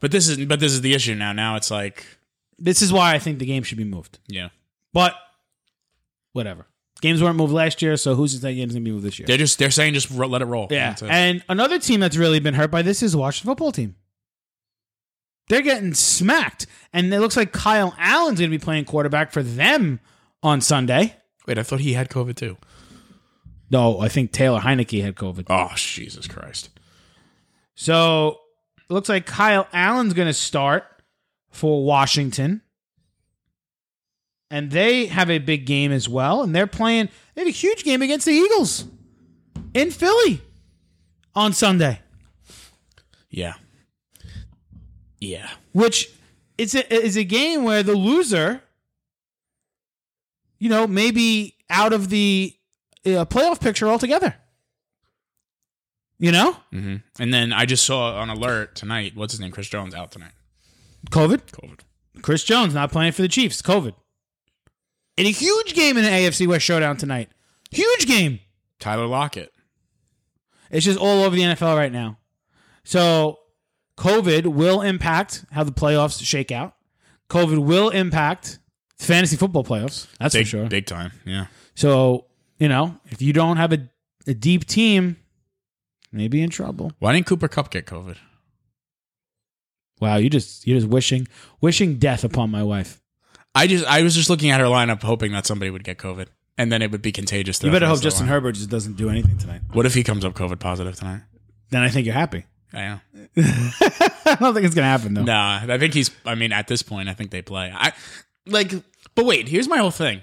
But this is but this is the issue now. Now it's like This is why I think the game should be moved. yeah, But whatever. Games weren't moved last year, so who's to say games gonna be moved this year? they're just they're saying just let it roll. Yeah. And another team that's really been hurt by this is the Washington football team. They're getting smacked. And it looks like Kyle Allen's going to be playing quarterback for them on Sunday. Wait, I thought he had COVID too. No, I think Taylor Heinicke had COVID. Oh Jesus Christ! So it looks like Kyle Allen's going to start for Washington. And they have a big game as well. And they're playing, they have a huge game against the Eagles in Philly on Sunday. Yeah, yeah. which it's a, is a game where the loser, you know, maybe out of the uh, playoff picture altogether. You know, And then I just saw on alert tonight. What's his name? Chris Jones out tonight. COVID. COVID. Chris Jones not playing for the Chiefs. COVID. In a huge game in the AFC West showdown tonight. Huge game. Tyler Lockett. It's just all over the NFL right now. So, COVID will impact how the playoffs shake out. COVID will impact fantasy football playoffs. That's Big, for sure. big time. Yeah. So, you know, if you don't have a, a deep team, maybe in trouble. Why didn't Cooper Kupp get COVID? Wow, you just you're just wishing wishing death upon my wife. I just I was just looking at her lineup, hoping that somebody would get COVID, and then it would be contagious. You better hope throughout Justin line. Herbert just doesn't do anything tonight. What if he comes up COVID positive tonight? Then I think you're happy. Yeah. I don't think it's gonna happen though. Nah, I think he's. I mean, at this point, I think they play. I like, but wait. Here's my whole thing.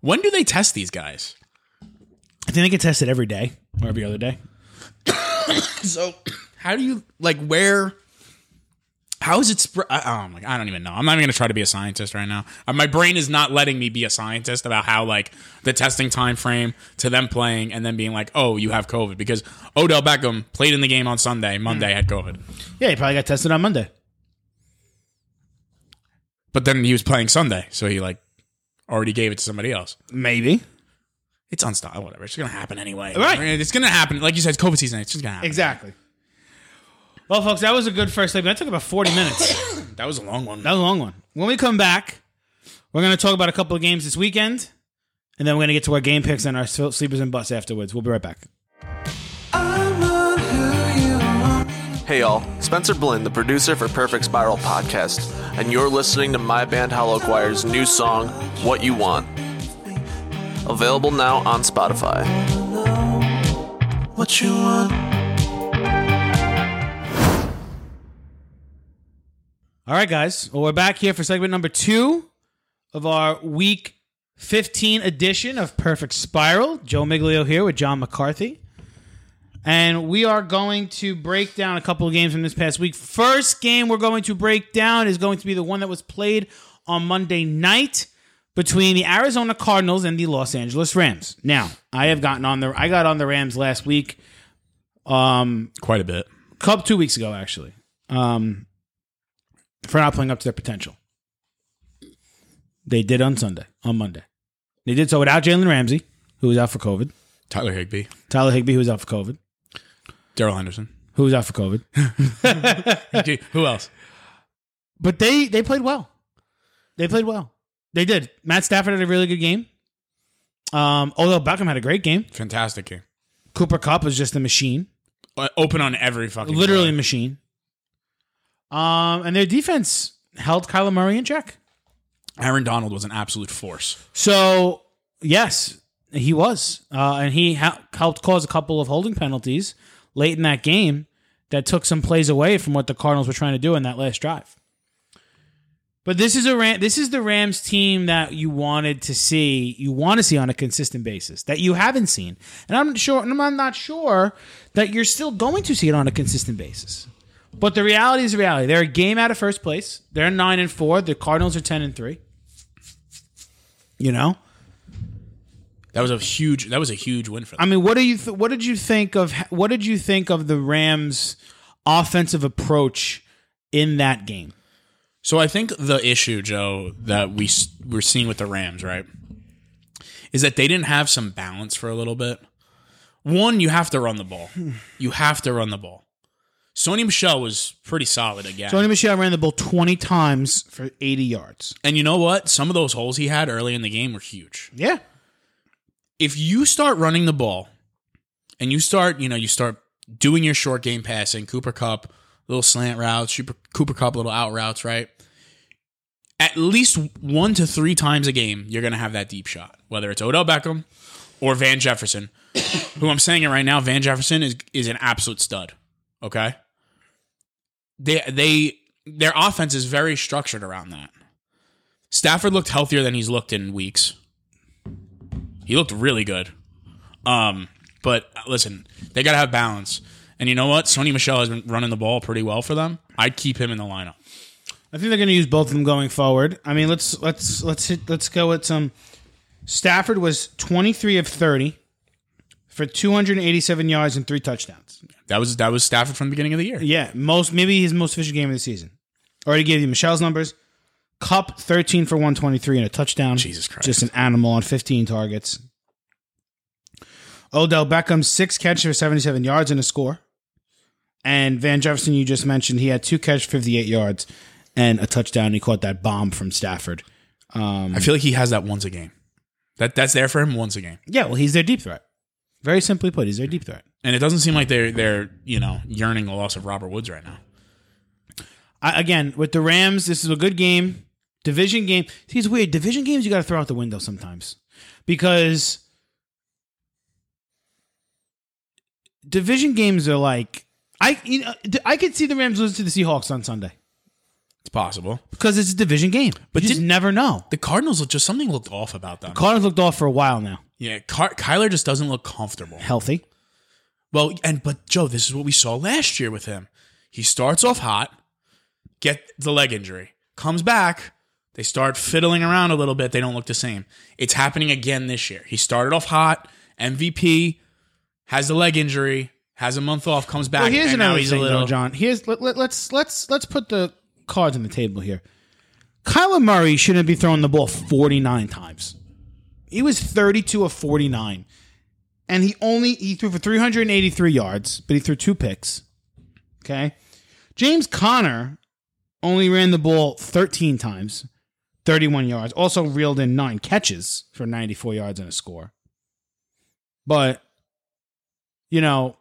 When do they test these guys? I think they get tested every day or every other day. So, how do you like where? How is it spread? Oh my! I don't even know. I'm not even gonna try to be a scientist right now. Uh, My brain is not letting me be a scientist about how like the testing time frame to them playing and then being like, oh, you have COVID because Odell Beckham played in the game on Sunday. Monday had COVID, Yeah, he probably got tested on Monday. but then he was playing Sunday, so he like already gave it to somebody else. Maybe. It's unstoppable. Whatever. It's gonna happen anyway. Right. It's gonna happen. Like you said, it's COVID season. It's just gonna happen. Exactly. Well, folks, that was a good first segment. That took about 40 minutes. That was a long one. That was a long one. When we come back, we're going to talk about a couple of games this weekend, and then we're going to get to our game picks and our sleepers and bus afterwards. We'll be right back. Hey y'all, Spencer Blinn, the producer for Perfect Spiral podcast, and you're listening to my band Hollow Choir's new song, What You Want. Available now on Spotify. What you want? All right, guys. Well, we're back here for segment number two of our week 15 edition of Perfect Spiral. Joe Miglio here with John McCarthy. And we are going to break down a couple of games from this past week. First game we're going to break down is going to be the one that was played on Monday night between the Arizona Cardinals and the Los Angeles Rams. Now, I have gotten on the I got on the Rams last week. Um Quite a bit. couple two weeks ago actually um for not playing up to their potential they did on sunday on monday they did so without jalen ramsey who was out for covid Tyler Higbee. tyler Higbee, who was out for covid Darrell Henderson. who was out for covid Who else? but they they played well they played well they did matt stafford had a really good game um although beckham had a great game Fantastic game. Cooper Kupp was just a machine Uh, Open on every fucking. literally a play. machine um and their defense held kyler murray in check Aaron Donald was an absolute force. So yes, he was, uh, and he ha- helped cause a couple of holding penalties late in that game that took some plays away from what the Cardinals were trying to do in that last drive. But this is a Ram- this is the Rams team that you wanted to see, you want to see on a consistent basis that you haven't seen, and I'm sure, and I'm not sure that you're still going to see it on a consistent basis. But the reality is the reality. They're a game out of first place. They're nine and four. The Cardinals are ten and three. You know, That was a huge. That was a huge win for them. I mean, what do you th- what did you think of what did you think of the Rams' offensive approach in that game? So I think the issue, Joe, that we we're seeing with the Rams, right, is that they didn't have some balance for a little bit. One, you have to run the ball. You have to run the ball. Sony Michel was pretty solid again. Tony Michel ran the ball twenty times for eighty yards. and you know what? Some of those holes he had early in the game were huge. Yeah, if you start running the ball and you start, you know, you start doing your short game passing, Cooper Kupp, little slant routes, Cooper Kupp, little out routes, right? At least one to three times a game, you're going to have that deep shot, whether it's Odell Beckham or Van Jefferson, who I'm saying it right now, Van Jefferson is is an absolute stud. Okay, they they their offense is very structured around that. Stafford looked healthier than he's looked in weeks. He looked really good. Um, but listen, they got to have balance. And you know what? Sony Michel has been running the ball pretty well for them. I'd keep him in the lineup. I think they're going to use both of them going forward. I mean, let's let's let's hit let's go with some. Stafford was twenty three of 30, for 287 yards and three touchdowns. That was that was Stafford from the beginning of the year. Yeah, most maybe his most efficient game of the season. Already gave you Michel's numbers. Kupp 13 for 123 and a touchdown. Jesus Christ. Just an animal on 15 targets. Odell Beckham, six catches for 77 yards and a score. And Van Jefferson, you just mentioned, he had two catches, 58 yards, and a touchdown. He caught that bomb from Stafford. Um, I feel like he has that once a game. That that's there for him once a game. Yeah, well, he's their deep threat. Very simply put, he's their deep threat. And it doesn't seem like they're they're you know yearning the loss of Robert Woods right now. I, again, with the Rams, this is a good game. Division game. See, it's weird. Division games you got to throw out the window sometimes because division games are like I you know I could see the Rams lose to the Seahawks on Sunday It's possible. because it's a division game. But you just never know. The Cardinals look just something looked off about them. The Cardinals looked off for a while now. Yeah, Car- Kyler just doesn't look comfortable. Healthy. Well, and but Joe, this is what we saw last year with him. He starts off hot, get the leg injury, comes back, they start fiddling around a little bit. They don't look the same. It's happening again this year. He started off hot, MVP, has the leg injury, has a month off, comes back. Well, here's and now another he's thing, a little. though, John. Here's let, let, let's let's let's put the cards on the table here. Kyler Murray shouldn't be throwing the ball 49 times. He was 32 of 49. And he only he threw for 383 yards, but he threw two picks. Okay? James Conner only ran the ball 13 times, 31 yards. Also reeled in 9 catches for 94 yards and a score. But you know,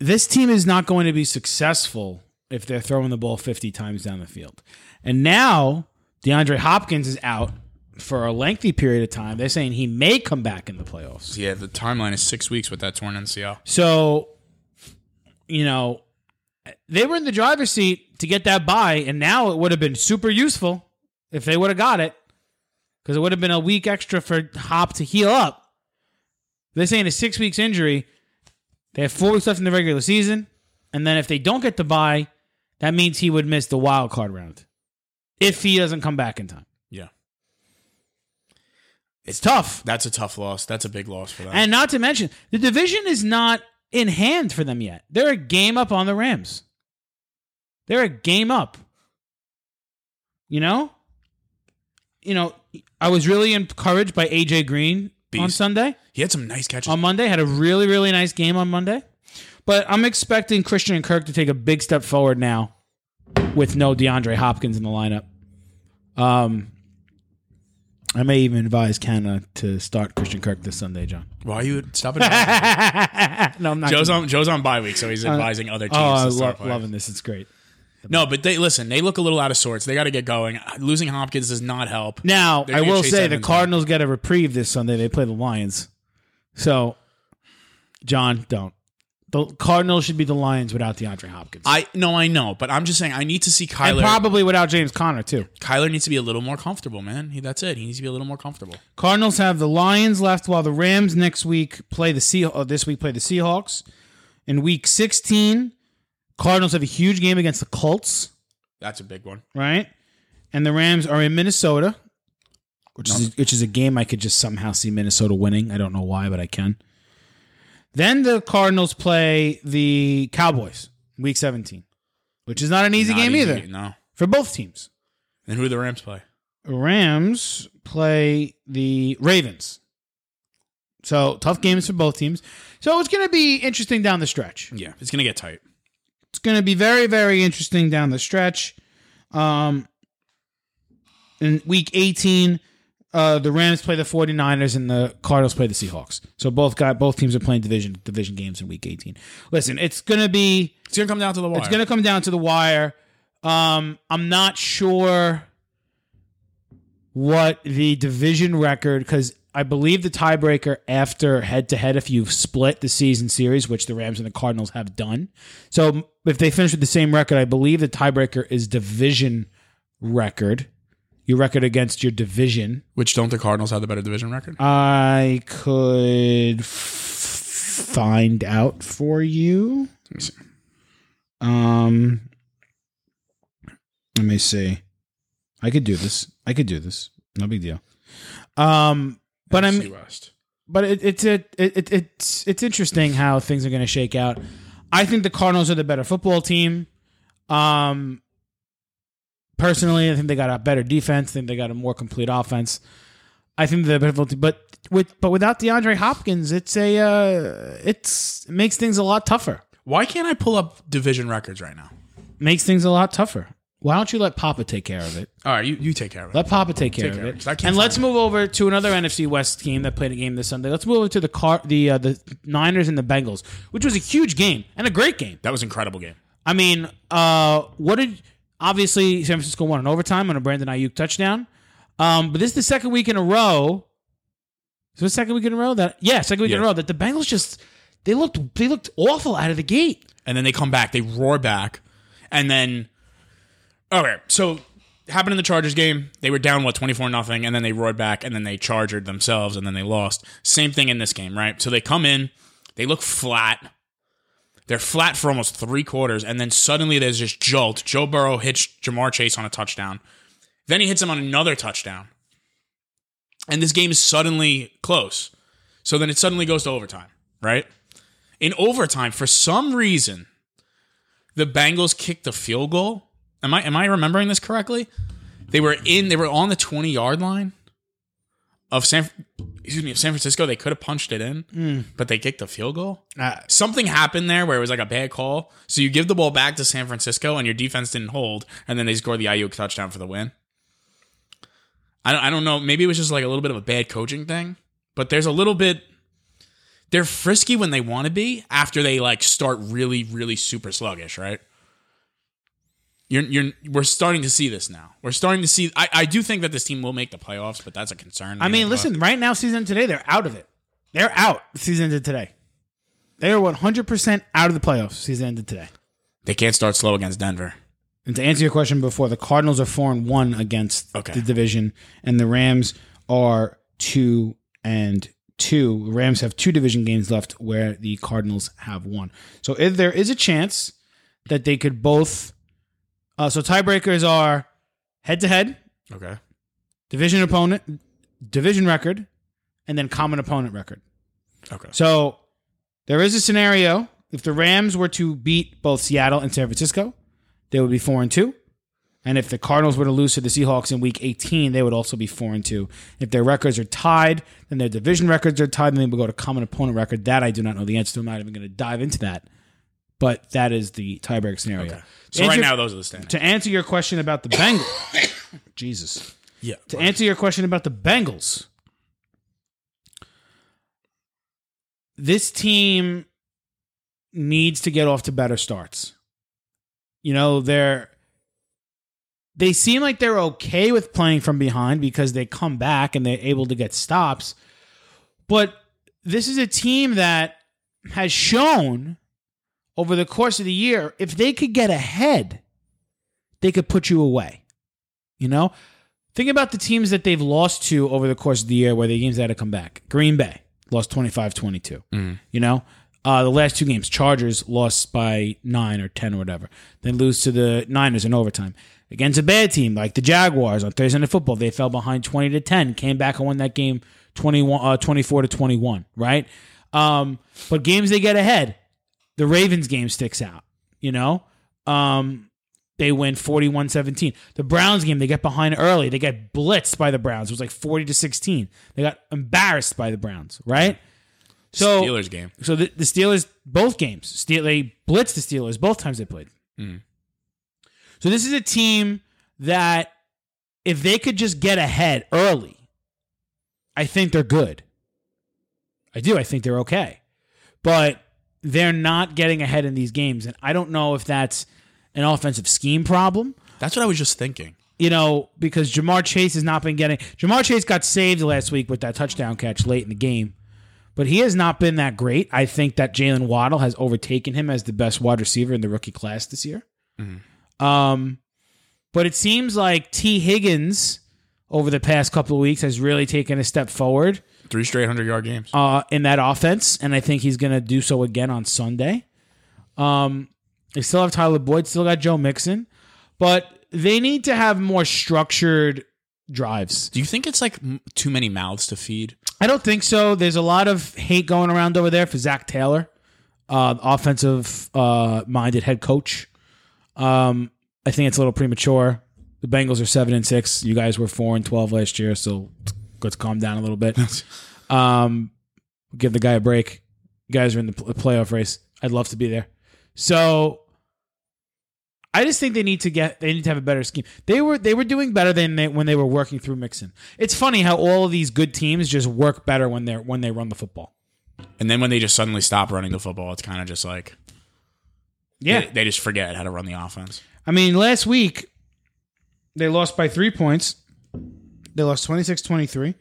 this team is not going to be successful if they're throwing the ball 50 times down the field. And now DeAndre Hopkins is out for a lengthy period of time. They're saying he may come back in the playoffs. Yeah, the timeline is six weeks with that torn MCL. So, you know, they were in the driver's seat to get that bye, and now it would have been super useful if they would have got it because it would have been a week extra for Hop to heal up. They're saying a six weeks injury. They have four weeks left in the regular season, and then if they don't get the bye, that means he would miss the wild card round if he doesn't come back in time. Yeah, It's tough. that's a tough loss. That's a big loss for them. And not to mention, the division is not in hand for them yet. They're a game up on the Rams. They're a game up. You know? You know, I was really encouraged by AJ Green on Sunday. he had some nice catches. On Monday, had a really, really nice game on Monday. But I'm expecting Christian and Kirk to take a big step forward now with no DeAndre Hopkins in the lineup. Um, I may even advise Canada to start Christian Kirk this Sunday, John. Why are you stopping? no, I'm not. Joe's on Joe's on bye week, so he's advising other teams. Oh, to I'm start lo- players. loving this. It's great. No, but they listen. They look a little out of sorts. They got to get going. Losing Hopkins does not help. Now, They're I gonna will chase say the Evans Cardinals get a reprieve this Sunday. They play the Lions. So, John, don't. The Cardinals should be the Lions without DeAndre Hopkins. I no, I know, but I'm just saying I need to see and Kyler. probably without James Conner, too. Kyler needs to be a little more comfortable, man. He, that's it. He needs to be a little more comfortable. Cardinals have the Lions left while the Rams next week play the Sea. Uh, this week play the Seahawks. In week 16, Cardinals have a huge game against the Colts. That's a big one. right? And the Rams are in Minnesota, which is which is a game I could just somehow see Minnesota winning. I don't know why, but I can. Then the Cardinals play the Cowboys, week 17, which is not an easy Not game easy. either No. for both teams. And who do the Rams play? Rams play the Ravens. So tough games for both teams. So it's going to be interesting down the stretch. Yeah, it's gonna get tight. It's going to be very, very interesting down the stretch. Um, in week 18, uh, the Rams play the 49ers and the Cardinals play the Seahawks. So both got both teams are playing division division games in week 18. Listen, it's going to be It's gonna come down to the wire. it's going to come down to the wire. Um, I'm not sure what the division record because I believe the tiebreaker after head to head, if you've split the season series, which the Rams and the Cardinals have done. So if they finish with the same record, I believe the tiebreaker is division record. Your record against your division. Which don't the Cardinals have the better division record? I could f- find out for you. Let me see. Um, let me see. I could do this. I could do this. No big deal. Um, but I'm West. but it, it's a, it, it, it's it's interesting how things are going to shake out. I think the Cardinals are the better football team. Um, personally, I think they got a better defense. I think they got a more complete offense. I think they're the better but with but without DeAndre Hopkins, it's a uh, it's it makes things a lot tougher. Why can't I pull up division records right now? Makes things a lot tougher. Why don't you let Papa take care of it? All right, you, you take care of it. Let Papa take care Take of care of it. it, And let's find move over to another NFC West team that played a game this Sunday. Let's move over to the car, the uh, the Niners and the Bengals, which was a huge game and a great game. that was an incredible game. I mean, uh, what did obviously San Francisco won in overtime on a Brandon Aiyuk touchdown. Um, but this is the second week in a row. So the second week in a row that yeah, second week in a row that the Bengals just they looked they looked awful out of the gate. and then they come back, they roar back, and then okay, so happened in the Chargers game. They were down what twenty four nothing, and then they roared back, and then they chargered themselves, and then they lost. Same thing in this game, right? So they come in, they look flat. They're flat for almost three quarters, and then suddenly there's this jolt. Joe Burrow hits Ja'Marr Chase on a touchdown. Then he hits him on another touchdown. And this game is suddenly close. So then it suddenly goes to overtime, right? In overtime, for some reason, the Bengals kicked the field goal. Am I am I remembering this correctly? They were in they were on the 20 yard line of San excuse me, of San Francisco. They could have punched it in, but they kicked a field goal. Uh, Something happened there where it was like a bad call. So you give the ball back to San Francisco and your defense didn't hold, and then they scored the Aiyuk touchdown for the win. I don't, I don't know. Maybe it was just like a little bit of a bad coaching thing, but there's a little bit. They're frisky when they want to be after they like start really, really super sluggish, right? You're, you're, we're starting to see this now. We're starting to see. I, I do think that this team will make the playoffs, but that's a concern. I mean, listen, right now, season today, they're out of it. They're out. Season ended today. They are 100% out of the playoffs. Season ended today. they can't start slow against Denver. And to answer your question before, the Cardinals are four and one against Okay. the division, and the Rams are two and two. The Rams have two division games left, where the Cardinals have one. So if there is a chance that they could both. Uh, so tiebreakers are head to head, Okay. division opponent, division record, and then common opponent record. Okay. So there is a scenario if the Rams were to beat both Seattle and San Francisco, they would be four and two. And if the Cardinals were to lose to the Seahawks in Week 18, they would also be four and two. If their records are tied, then their division records are tied, then they would go to common opponent record. That I do not know the answer to. I'm not even going to dive into that. But that is the tiebreak scenario. So To right now, those are the standings. to answer your question about the Bengals, Jesus. Yeah. To answer your question about the Bengals, this team needs to get off to better starts. You know, they're they seem like they're okay with playing from behind because they come back and they're able to get stops. But this is a team that has shown over the course of the year if they could get ahead, they could put you away. You know? Think about the teams that they've lost to over the course of the year where the games had to come back. Green Bay lost 25 22. You know? Uh, the last two games, Chargers lost by nine or 10 or whatever. Then lose to the Niners in overtime. Against a bad team like the Jaguars on Thursday Night Football, they fell behind 20 to 10, came back and won that game 21, uh, 24 to 21, right? Um, but games they get ahead, the Ravens game sticks out, you know? Um, they win 41-17. The Browns game, they get behind early. They get blitzed by the Browns. It was like 40 to 16. They got embarrassed by the Browns, right? So Steelers game. so the, the Steelers both games, Steel, they blitzed the Steelers both times they played. So this is a team that if they could just get ahead early, I think they're good. I do. I think they're okay, but they're not getting ahead in these games, and I don't know if that's an offensive scheme problem. That's what I was just thinking. You know, because Ja'Marr Chase has not been getting. Ja'Marr Chase got saved last week with that touchdown catch late in the game but he has not been that great. I think that Jaylen Waddle has overtaken him as the best wide receiver in the rookie class this year. Um, but it seems like Tee Higgins over the past couple of weeks has really taken a step forward Three straight hundred yard games. uh, in that offense, and I think he's going to do so again on Sunday. Um, they still have Tyler Boyd, still got Joe Mixon, but they need to have more structured drives. Do you think it's like m- too many mouths to feed? I don't think so. There's a lot of hate going around over there for Zac Taylor, uh, offensive uh, minded head coach. Um, I think it's a little premature. The Bengals are seven and six. You guys were four and twelve last year, so let's calm down a little bit. um, give the guy a break. You guys are in the pl- playoff race. I'd love to be there. So I just think they need to get they need to have a better scheme. They were they were doing better than they, when they were working through Mixon. It's funny how all of these good teams just work better when they're when they run the football. And then when they just suddenly stop running the football, it's kind of just like Yeah. they, they just forget how to run the offense. I mean, last week they lost by 3 points. They lost 26-23.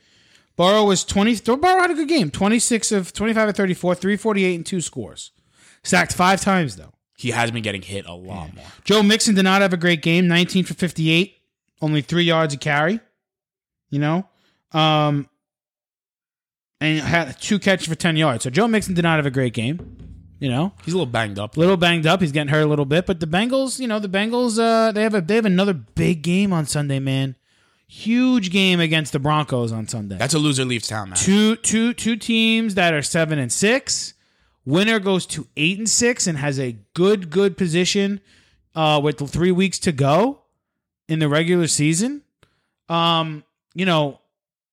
Burrow was 20 Burrow had a good game. 26 of 25 of 34, 348 and two scores. Sacked 5 times though. He has been getting hit a lot more. Joe Mixon did not have a great game. 19 for 58, only three yards a carry. You know, um, and had two catches for 10 yards. So Joe Mixon did not have a great game. You know, He's a little banged up. a little banged up. He's getting hurt a little bit, but the Bengals, you know, the Bengals, uh, they have a they have another big game on Sunday, man. Huge game against the Broncos on Sunday. That's a loser leaves town, man. two two two teams that are seven and six. Winner goes to eight and six and has a good good position uh, with three weeks to go in the regular season. Um, you know,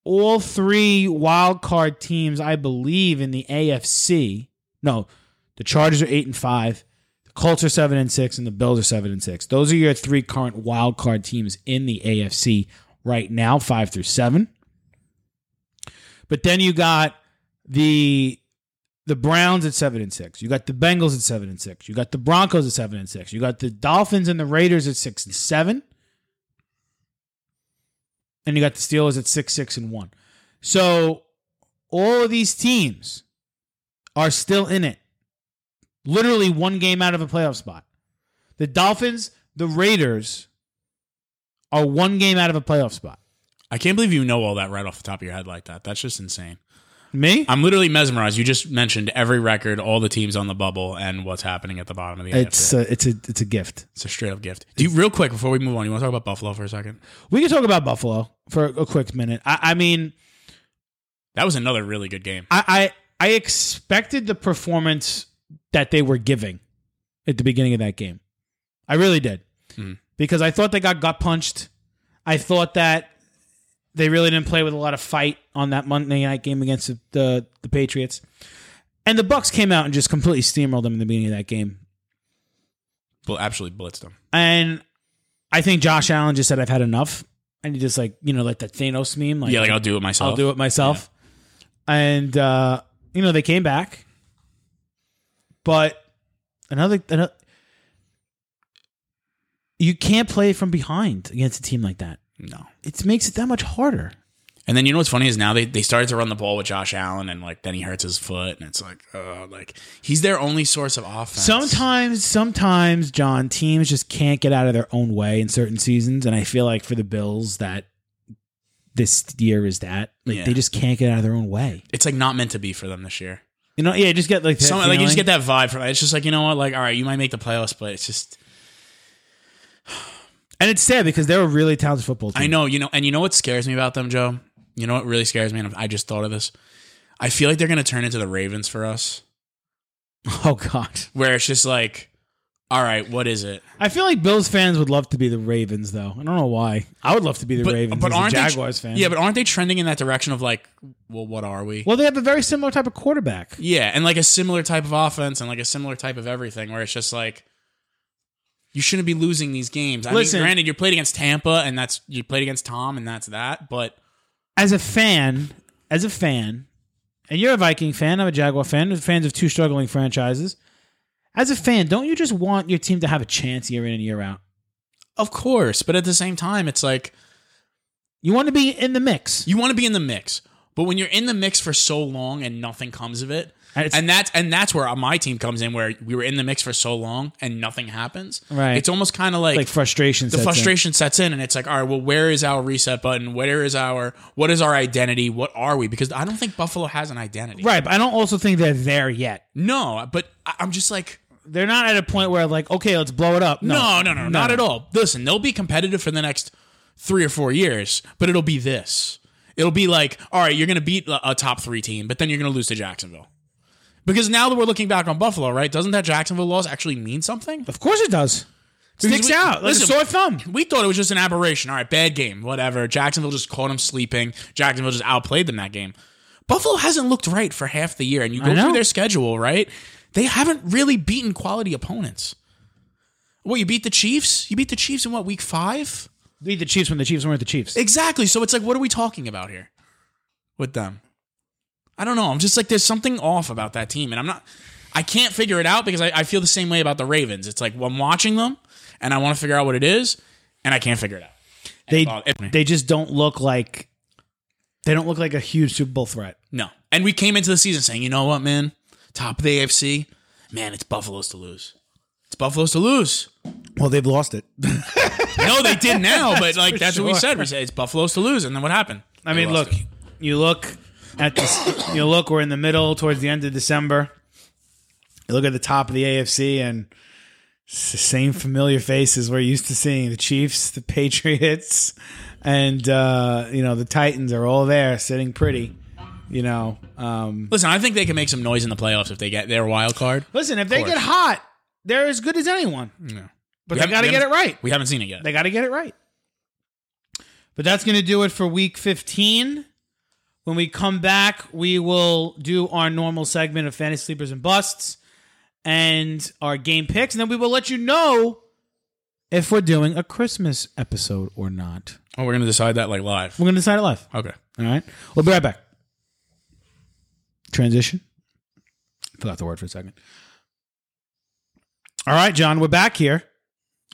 all three wild card teams, I believe, in the AFC. No, the Chargers are eight and five. The Colts are seven and six, and the Bills are seven and six. Those are your three current wild card teams in the AFC right now, five through seven. But then you got the the Browns at seven and six. You got the Bengals at seven and six. You got the Broncos at seven and six. You got the Dolphins and the Raiders at six and seven. And you got the Steelers at six, six, and one. So all of these teams are still in it. Literally one game out of a playoff spot. The Dolphins, the Raiders are one game out of a playoff spot. I can't believe you know all that right off the top of your head like that. That's just insane. Me? I'm literally mesmerized. You just mentioned every record, all the teams on the bubble, and what's happening at the bottom of the It's a, it's a it's a gift. It's a straight up gift. Do you real quick before we move on? You want to talk about Buffalo for a second? We can talk about Buffalo for a quick minute. I, I mean, That was another really good game. I, I I expected the performance that they were giving at the beginning of that game. I really did Mhm. Because I thought they got gut punched. I thought that they really didn't play with a lot of fight on that Monday night game against the the, the Patriots, and the Bucs came out and just completely steamrolled them in the beginning of that game. Well, absolutely blitzed them. And I think Josh Allen just said, "I've had enough," and he just like you know like that Thanos meme, like yeah, like I'll do it myself. I'll do it myself. And uh, you know, they came back. But another, another you can't play from behind against a team like that. No. It makes it that much harder. And then you know what's funny is now they, they started to run the ball with Josh Allen, and like then he hurts his foot, and it's like, uh, like he's their only source of offense. Sometimes, sometimes, John, teams just can't get out of their own way in certain seasons, and I feel like for the Bills that this year is that like Yeah. they just can't get out of their own way. it's like not meant to be for them this year. You know, yeah, just get like that Some, like you just get that vibe from it. It's just like you know what, like all right, you might make the playoffs, but it's just and it's sad because they're a really talented football team. I know, you know, and you know what scares me about them, Joe. You know what really scares me, and I just thought of this. I feel like they're gonna turn into the Ravens for us, Oh God. where it's just like, all right, what is it? I feel like Bills fans would love to be the Ravens, though. I don't know why. I would love to be the Ravens as a aren't they- Jaguars fan. Yeah, but aren't they trending in that direction of like, well, what are we? well, they have a very similar type of quarterback. Yeah, and like a similar type of offense and like a similar type of everything where it's just like you shouldn't be losing these games. I Listen- mean, granted, you played against Tampa and that's you played against Tom and that's that, but As a fan, as a fan, and you're a Viking fan, I'm a Jaguar fan, fans of two struggling franchises. As a fan, don't you just want your team to have a chance year in and year out? of course, but at the same time, it's like You want to be in the mix. you want to be in the mix. But when you're in the mix for so long and nothing comes of it, And and that's and that's where my team comes in, where we were in the mix for so long and nothing happens. Right. It's almost kind of like, like frustration. the sets in. frustration sets in, and it's like, all right, well, where is our reset button? Where is our what is our identity? What are we? Because I don't think Buffalo has an identity. Right, but I don't also think they're there yet. No, but I'm just like, They're not at a point where like, okay, let's blow it up. no, no, no, not at all. Listen, they'll be competitive for the next three or four years, but it'll be this. It'll be like, all right, you're going to beat a a top three team, but then you're going to lose to Jacksonville. Because now that we're looking back on Buffalo, right? Doesn't that Jacksonville loss actually mean something? Of course it does. Sticks we- out like listen, a sore thumb. We thought it was just an aberration. All right, bad game, whatever. Jacksonville just caught them sleeping. Jacksonville just outplayed them that game. Buffalo hasn't looked right for half the year, and you go through their schedule, right? They haven't really beaten quality opponents. What you beat the Chiefs? You beat the Chiefs in what week five? Beat the Chiefs when the Chiefs weren't the Chiefs. Exactly. So it's like, what are we talking about here with them? I don't know. I'm just like, there's something off about that team, and I'm not. I can't figure it out because I, I feel the same way about the Ravens. It's like well, I'm watching them, and I want to figure out what it is, and I can't figure it out. They it- they just don't look like they don't look like a huge Super Bowl threat. No. And we came into the season saying, you know what, man? Top of the AFC, man, it's Buffalo's to lose. It's Buffalo's to lose. Well, they've lost it. No, they did now, but like for that's what we said. We said it's Buffalo's to lose, and then what happened? I They mean, look, it. you look at this. You know, look, we're in the middle, towards the end of December. You look at the top of the AFC, and it's the same familiar faces we're used to seeing: the Chiefs, the Patriots, and uh, you know the Titans are all there, sitting pretty. You know, um, Listen, I think they can make some noise in the playoffs if they get their wild card. listen, if they get hot, they're as good as anyone. But We they got to get it right. We haven't seen it yet. They got to get it right. But that's going to do it for week 15. When we come back, we will do our normal segment of fantasy sleepers and busts and our game picks. And then we will let you know if we're doing a Christmas episode or not. oh, we're gonna decide that like live. We're going to decide it live. Okay. All right. We'll be right back. Transition. Forgot the word for a second. All right, John, we're back here.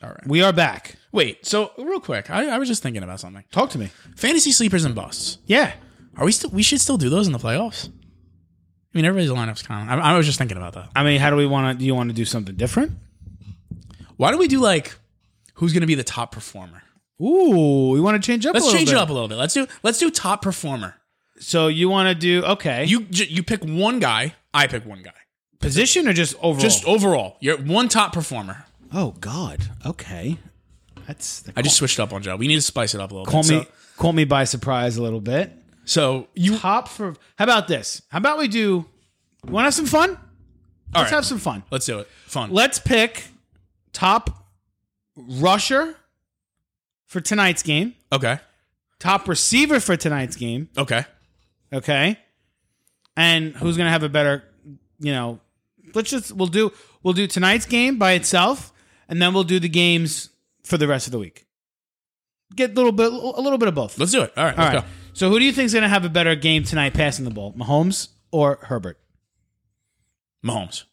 All right. We are back. Wait. So real quick, I, I was just thinking about something. Talk to me. Fantasy sleepers and busts. Yeah. Are we still? We should still do those in the playoffs. I mean, everybody's lineup's kind of. I, I was just thinking about that. I mean, how do we want to? Do you want to do something different? Why don't we do like who's going to be the top performer? Ooh, we want to change up. Let's a little change bit. it up a little bit. Let's do let's do top performer. So you want to do okay? You you pick one guy, I pick one guy. position or just overall? Just overall, you're one top performer. oh God. Okay. That's. I just switched up on Joe. We need to spice it up a little call bit. me So, call me by surprise a little bit. So you Top for. How about this? How about we do? You Want to have some fun? Let's right. have some fun. let's do it. Fun. Let's pick top rusher for tonight's game. okay. Top receiver for tonight's game. Okay. Okay. And who's gonna have a better, you know, let's just we'll do we'll do tonight's game by itself, and then we'll do the games for the rest of the week. Get a little bit a little bit of both. Let's do it. All right. All Let's right. go. So who do you think is gonna have a better game tonight passing the ball? Mahomes or Herbert? Mahomes.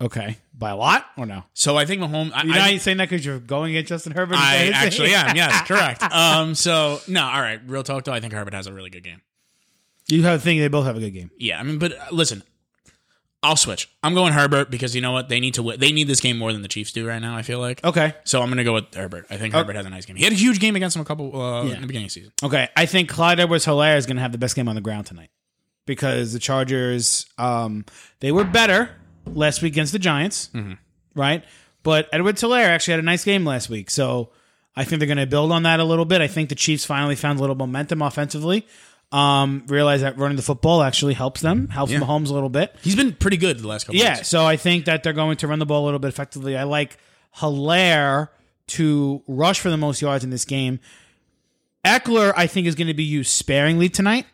Okay. By a lot or no? So I think Mahomes. I, You're I, not saying that because you're going against Justin Herbert. I actually am. Yes, correct. Um. So no. All right. Real talk though. I think Herbert has a really good game. You have a thing. They both have a good game. Yeah. I mean, but uh, listen, I'll switch. I'm going Herbert because you know what? They need to. Win. They need this game more than the Chiefs do right now. I feel like. Okay. So I'm going to go with Herbert. I think Herbert has a nice game. He had a huge game against them a couple uh, Yeah. in the beginning of the season. Okay, I think Clyde Edwards Helaire is going to have the best game on the ground tonight because the Chargers, um, they were better last week against the Giants, right? But Edwards Helaire actually had a nice game last week, so I think they're going to build on that a little bit. I think the Chiefs finally found a little momentum offensively. Um, realize that running the football actually helps them, helps Yeah. Mahomes a little bit. He's been pretty good the last couple. Yeah, weeks. so I think that they're going to run the ball a little bit effectively. I like Helaire to rush for the most yards in this game. Ekeler, I think, is going to be used sparingly tonight.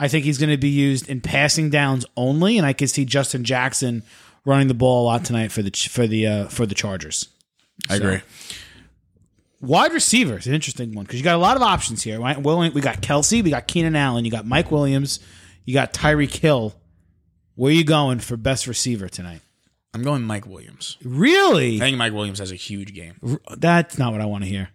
I think he's going to be used in passing downs only, and I can see Justin Jackson running the ball a lot tonight for the for the uh, for the Chargers. I agree. Wide receiver is an interesting one because you got a lot of options here. Right? We got Kelce, we got Keenan Allen, you got Mike Williams, you got Tyreek Hill. Where are you going for best receiver tonight? I'm going Mike Williams. Really? I think Mike Williams has a huge game. That's not what I want to hear.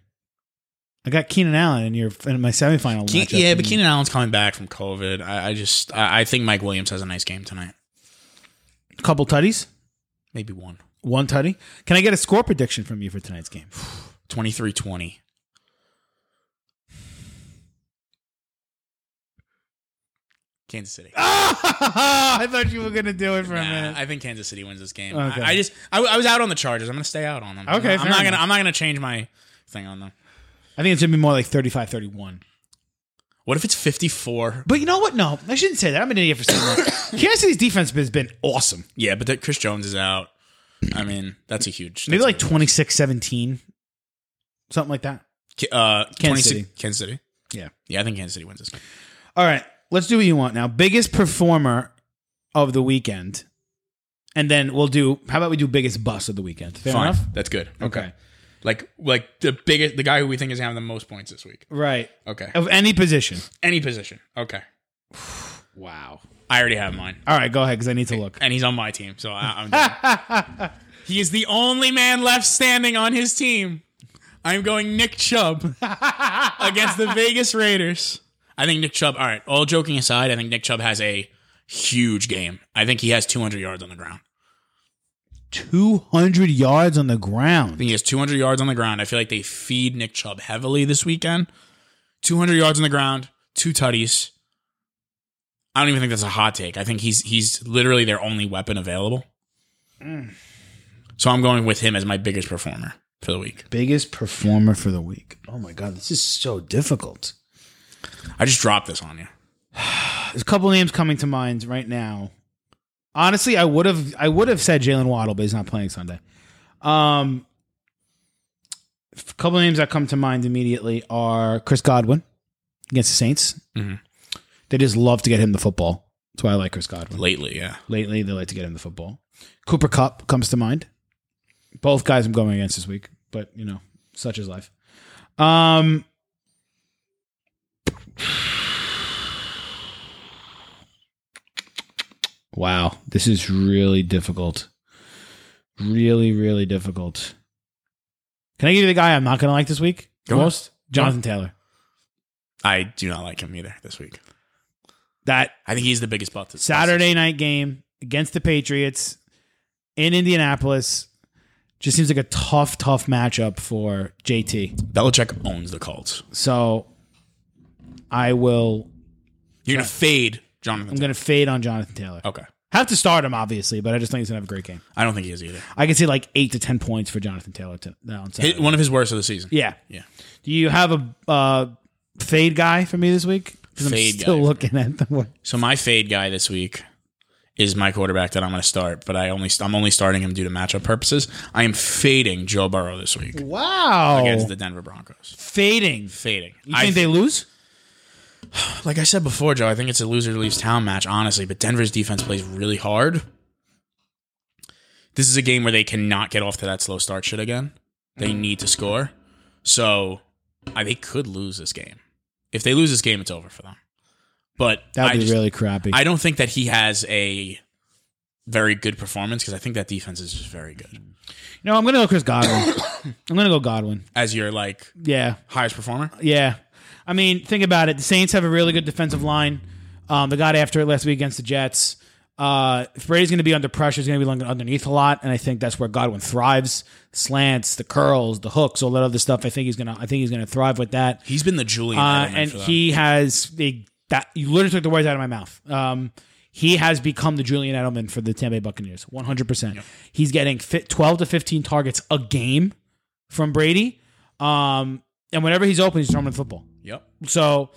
I got Keenan Allen in your in my semifinal Ke- matchup. yeah, but Keenan Allen's coming back from COVID. I, I just I, I think Mike Williams has a nice game tonight. A couple tutties, Maybe one. one tutty. Can I get a score prediction from you for tonight's game? 23-20. Kansas City. I thought you were gonna do it for a minute. I think Kansas City wins this game. Okay. I, I just I, I was out on the Chargers. I'm going to stay out on them. I'm Okay, I'm fair not gonna. I'm not gonna change my thing on them. I think it's gonna be more like 35-31. What if it's 54? But you know what? No, I shouldn't say that. I'm an idiot for saying that. Kansas City's defense has been awesome. Yeah, but that Chris Jones is out. I mean, that's a huge. Maybe like 26 17, something like that. uh, Kansas City. Kansas City. Yeah. Yeah, I think Kansas City wins this game. All right, let's do what you want now. Biggest performer of the weekend. And then we'll do, how about we do biggest bust of the weekend? Fair Fine, enough? that's good. Okay. Like like the biggest, the guy who we think is having the most points this week. Right. Okay, Of any position. any position. Okay, Wow. I already have mine, All right, go ahead because I need to look. and he's on my team, so I, I'm. done. he is the only man left standing on his team. I'm going Nick Chubb against the Vegas Raiders. I think Nick Chubb. All right, all joking aside, I think Nick Chubb has a huge game. I think he has 200 yards on the ground. 200 yards on the I ground. think he has 200 yards on the ground. I feel like they feed Nick Chubb heavily this weekend. 200 yards on the ground, two tutties. I don't even think that's a hot take. I think he's he's literally their only weapon available. Mm. So I'm going with him as my biggest performer for the week. Biggest performer for the week. Oh my God, this is so difficult. I just dropped this on you. There's a couple names coming to mind right now. Honestly, I would have I would have said Jaylen Waddle, but he's not playing Sunday. Um, a couple names that come to mind immediately are Chris Godwin against the Saints. Mhm. They just love to get him the football. That's why I like Chris Godwin. Lately, yeah. Lately, they like to get him the football. Cooper Kupp comes to mind. Both guys I'm going against this week, but you know, such is life. Um, wow, this is really difficult. Really, really difficult. Can I give you the guy I'm not going to like this week? Go on. Most Jonathan Taylor. I do not like him either this week. That I think he's the biggest butt. this- Saturday night game against the Patriots in Indianapolis just seems like a tough, tough matchup for JT. Belichick owns the Colts. So I will. You're gonna fade Jonathan. I'm going to fade on Jonathan Taylor. okay. Have to start him, obviously, but I just think he's going to have a great game. I don't think he is either. I can see like eight to ten points for Jonathan Taylor to, on Saturday. Hit one of his worst of the season. yeah. Yeah. Do you have a uh, fade guy for me this week? 'Cause Fade I'm still guy. looking at the So my fade guy this week is my quarterback that I'm going to start, but I only I'm only starting him due to matchup purposes. I am fading Joe Burrow this week Wow. against the Denver Broncos. Fading. Fading. You I think they lose? like I said before, Joe. I think it's a loser leaves town match, honestly. But Denver's defense plays really hard. This is a game where they cannot get off to that slow start shit again. They mm. need to score, so I, they could lose this game. If they lose this game, it's over for them. But That would I be just- really crappy. I don't think that he has a very good performance because I think that defense is just very good. no, I'm going to go Chris Godwin. I'm going to go Godwin. As your like Yeah. highest performer, Yeah. I mean, think about it. The Saints have a really good defensive line. Um, they got after it last week against the Jets. Uh, if Brady's going to be under pressure, he's going to be looking underneath a lot, and I think that's where Godwin thrives. Slants, the curls, the hooks, all that other stuff. I think he's gonna. I think he's gonna thrive with that. he's been the Julian Uh, and he has the that you literally took the words out of my mouth. Um, he has become the Julian Edelman for the Tampa Bay Buccaneers, one hundred percent. He's getting fit twelve to fifteen targets a game from Brady, um, and whenever he's open, he's throwing the football. Yep. So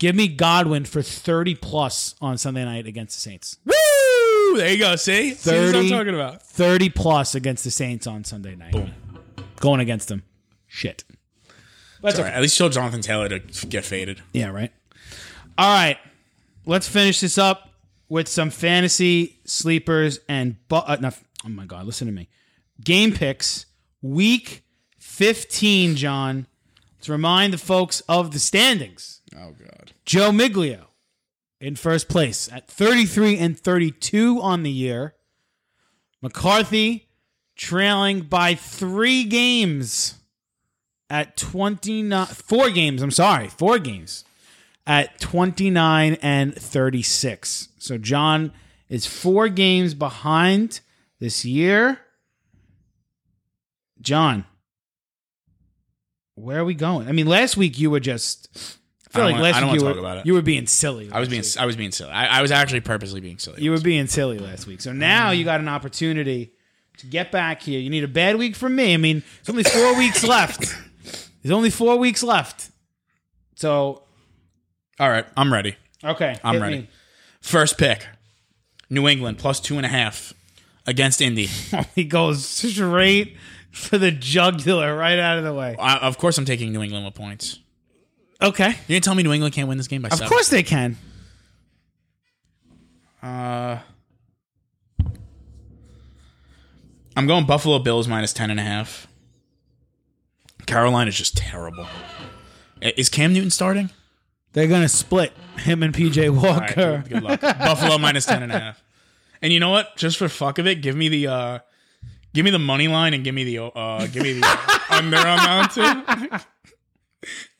give me Godwin for 30 plus on Sunday night against the Saints. Woo! There you go. See, See what I'm talking about. 30 plus against the Saints on Sunday night. Boom. Going against them. Shit. That's All okay. right, at least show Jonathan Taylor to get faded. Yeah, right. All right. Let's finish this up with some fantasy sleepers and bu- uh, no, oh my god, listen to me. Game picks week 15, John. Let's remind the folks of the standings. Oh God. Joe Miglio in first place at 33 and 32 on the year. McCarthy trailing by three games at 29, four games, I'm sorry, four games at 29 and 36. So John is four games behind this year. John, where are we going? I mean, last week you were just. I feel I like wanna- last week you were, talk about it. you were being silly. I was being I was being silly. I, I was actually purposely being silly. you were being silly last week. So now you got an opportunity to get back here. You need a bad week from me. I mean, there's only four weeks left. There's only four weeks left. So All right, I'm ready. Okay, I'm ready. me. First pick, New England plus two and a half against Indy. He goes straight for the jugular, right out of the way. I, of course, I'm taking New England with points. Okay, You're gonna tell me New England can't win this game by of seven? course they can. Uh, I'm going Buffalo Bills minus ten and a half. Carolina's just terrible. Is Cam Newton starting? They're gonna split him and PJ All right, Walker. good, good luck. Buffalo minus ten and a half. And you know what? Just for fuck of it, give me the uh give me the money line and give me the uh give me the under amount too.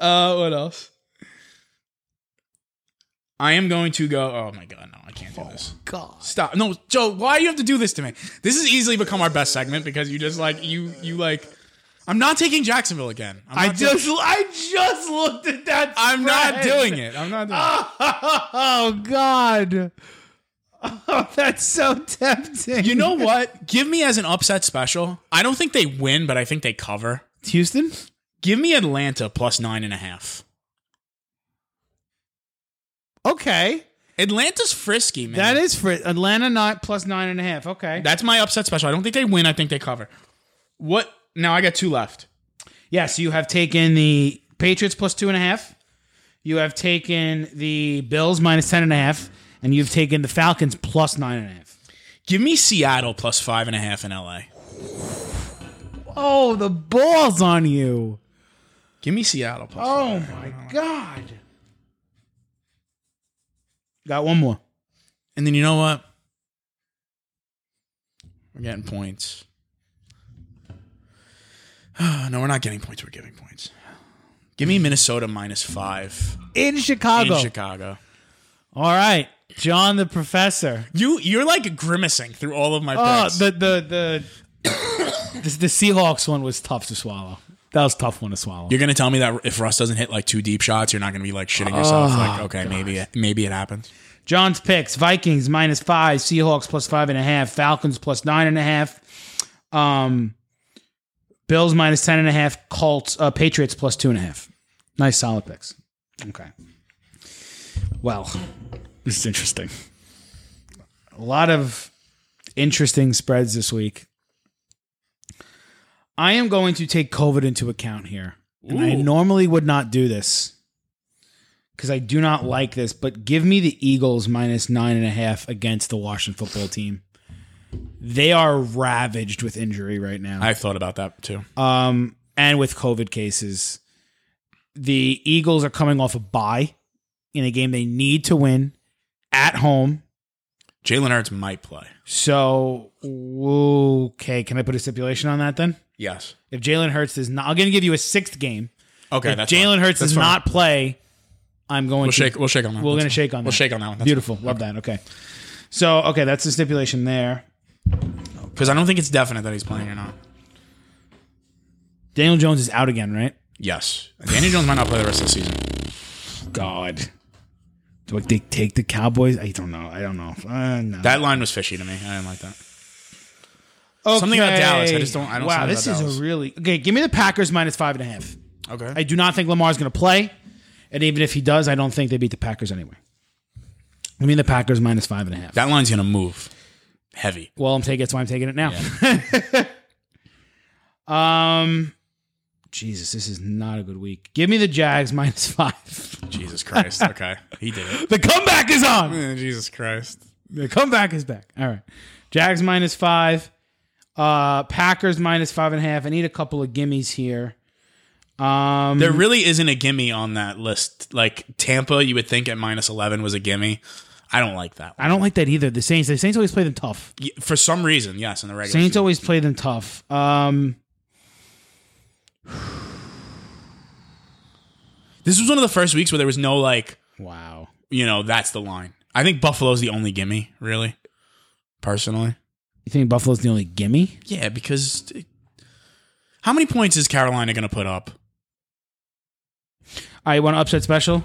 Uh what else? I am going to go oh my god, no, I can't do this. God. Stop. No, Joe, why do you have to do this to me? This has easily become our best segment because you just like you you like I'm not taking Jacksonville again. I'm I doing- just I just looked at that. I'm not doing it. I'm not doing it. Oh God. Oh, that's so tempting. You know what? Give me as an upset special. I don't think they win, but I think they cover. Houston? Give me Atlanta plus nine and a half. Okay. Atlanta's frisky, man. That is for Atlanta not plus nine and a half. Okay. That's my upset special. I don't think they win. I think they cover. What? Now I got two left. yeah, so you have taken the Patriots plus two and a half. You have taken the Bills minus ten and a half, and you've taken the Falcons plus nine and a half. Give me Seattle plus five and a half in LA. Oh, the balls on you. Give me Seattle plus Oh five. my God. Got one more. And then you know what? We're getting points. no, we're not getting points. We're giving points. Give me Minnesota minus five In Chicago. in Chicago. All right. John the Professor. You you're like grimacing through all of my Oh, picks. the the the the, the Seahawks one was tough to swallow. That was a tough one to swallow. You're gonna tell me that if Russ doesn't hit like two deep shots, you're not gonna be like shitting yourself. like, okay, maybe it, maybe it happens. John's picks: Vikings minus five, Seahawks plus five and a half, Falcons plus nine and a half, um, Bills minus ten and a half, Colts, uh, Patriots plus two and a half. Nice solid picks. Okay. Well, this is interesting. A lot of interesting spreads this week. I am going to take COVID into account here. And I normally would not do this because I do not like this, but give me the Eagles minus nine and a half against the Washington football team. They are ravaged with injury right now. I thought about that too. um, and with COVID cases. The Eagles are coming off a bye in a game they need to win at home. Jalen Hurts might play. So, okay, can I put a stipulation on that then? Yes. If Jalen Hurts does not, I'm going to give you a sixth game. Okay. if that's Jalen fine. Hurts does fine. not play, I'm going We'll to shake. We'll shake on that. We're going to shake on. That. We'll shake on that one. That's Beautiful. Love that. Okay. So, okay, that's the stipulation there. Because I don't think it's definite that he's playing or not. Daniel Jones is out again, right? Yes. Daniel Jones might not play the rest of the season. God. Do I they take the Cowboys? I don't know. I don't know. Uh, no. That line was fishy to me. I didn't like that. Okay. something about Dallas. I just don't- I don't Wow, this is Dallas. a really okay. Give me the Packers minus five and a half. Okay. I do not think Lamar's going to play, and even if he does, I don't think they beat the Packers anyway. I mean, the Packers minus five and a half. that line's gonna move heavy. Well, I'm taking. That's why I'm taking it now. um, Jesus, this is not a good week. Give me the Jags minus five. Jesus Christ. Okay. He did it. The comeback is on. Jesus Christ. The comeback is back. All right, Jags minus five. Uh, Packers minus five and a half. I need a couple of gimmies here. Um, There really isn't a gimme on that list. Like Tampa, you would think at minus eleven was a gimme. I don't like that. I don't like that either. The Saints. The Saints always play them tough. Y- For some reason, yes, in the regular. Saints season. always play them tough. Um, This was one of the first weeks where there was no like, wow. you know, that's the line. I think Buffalo's the only gimme, really. Personally, You think Buffalo's the only gimme? yeah, because how many points is Carolina going to put up? I want to upset special?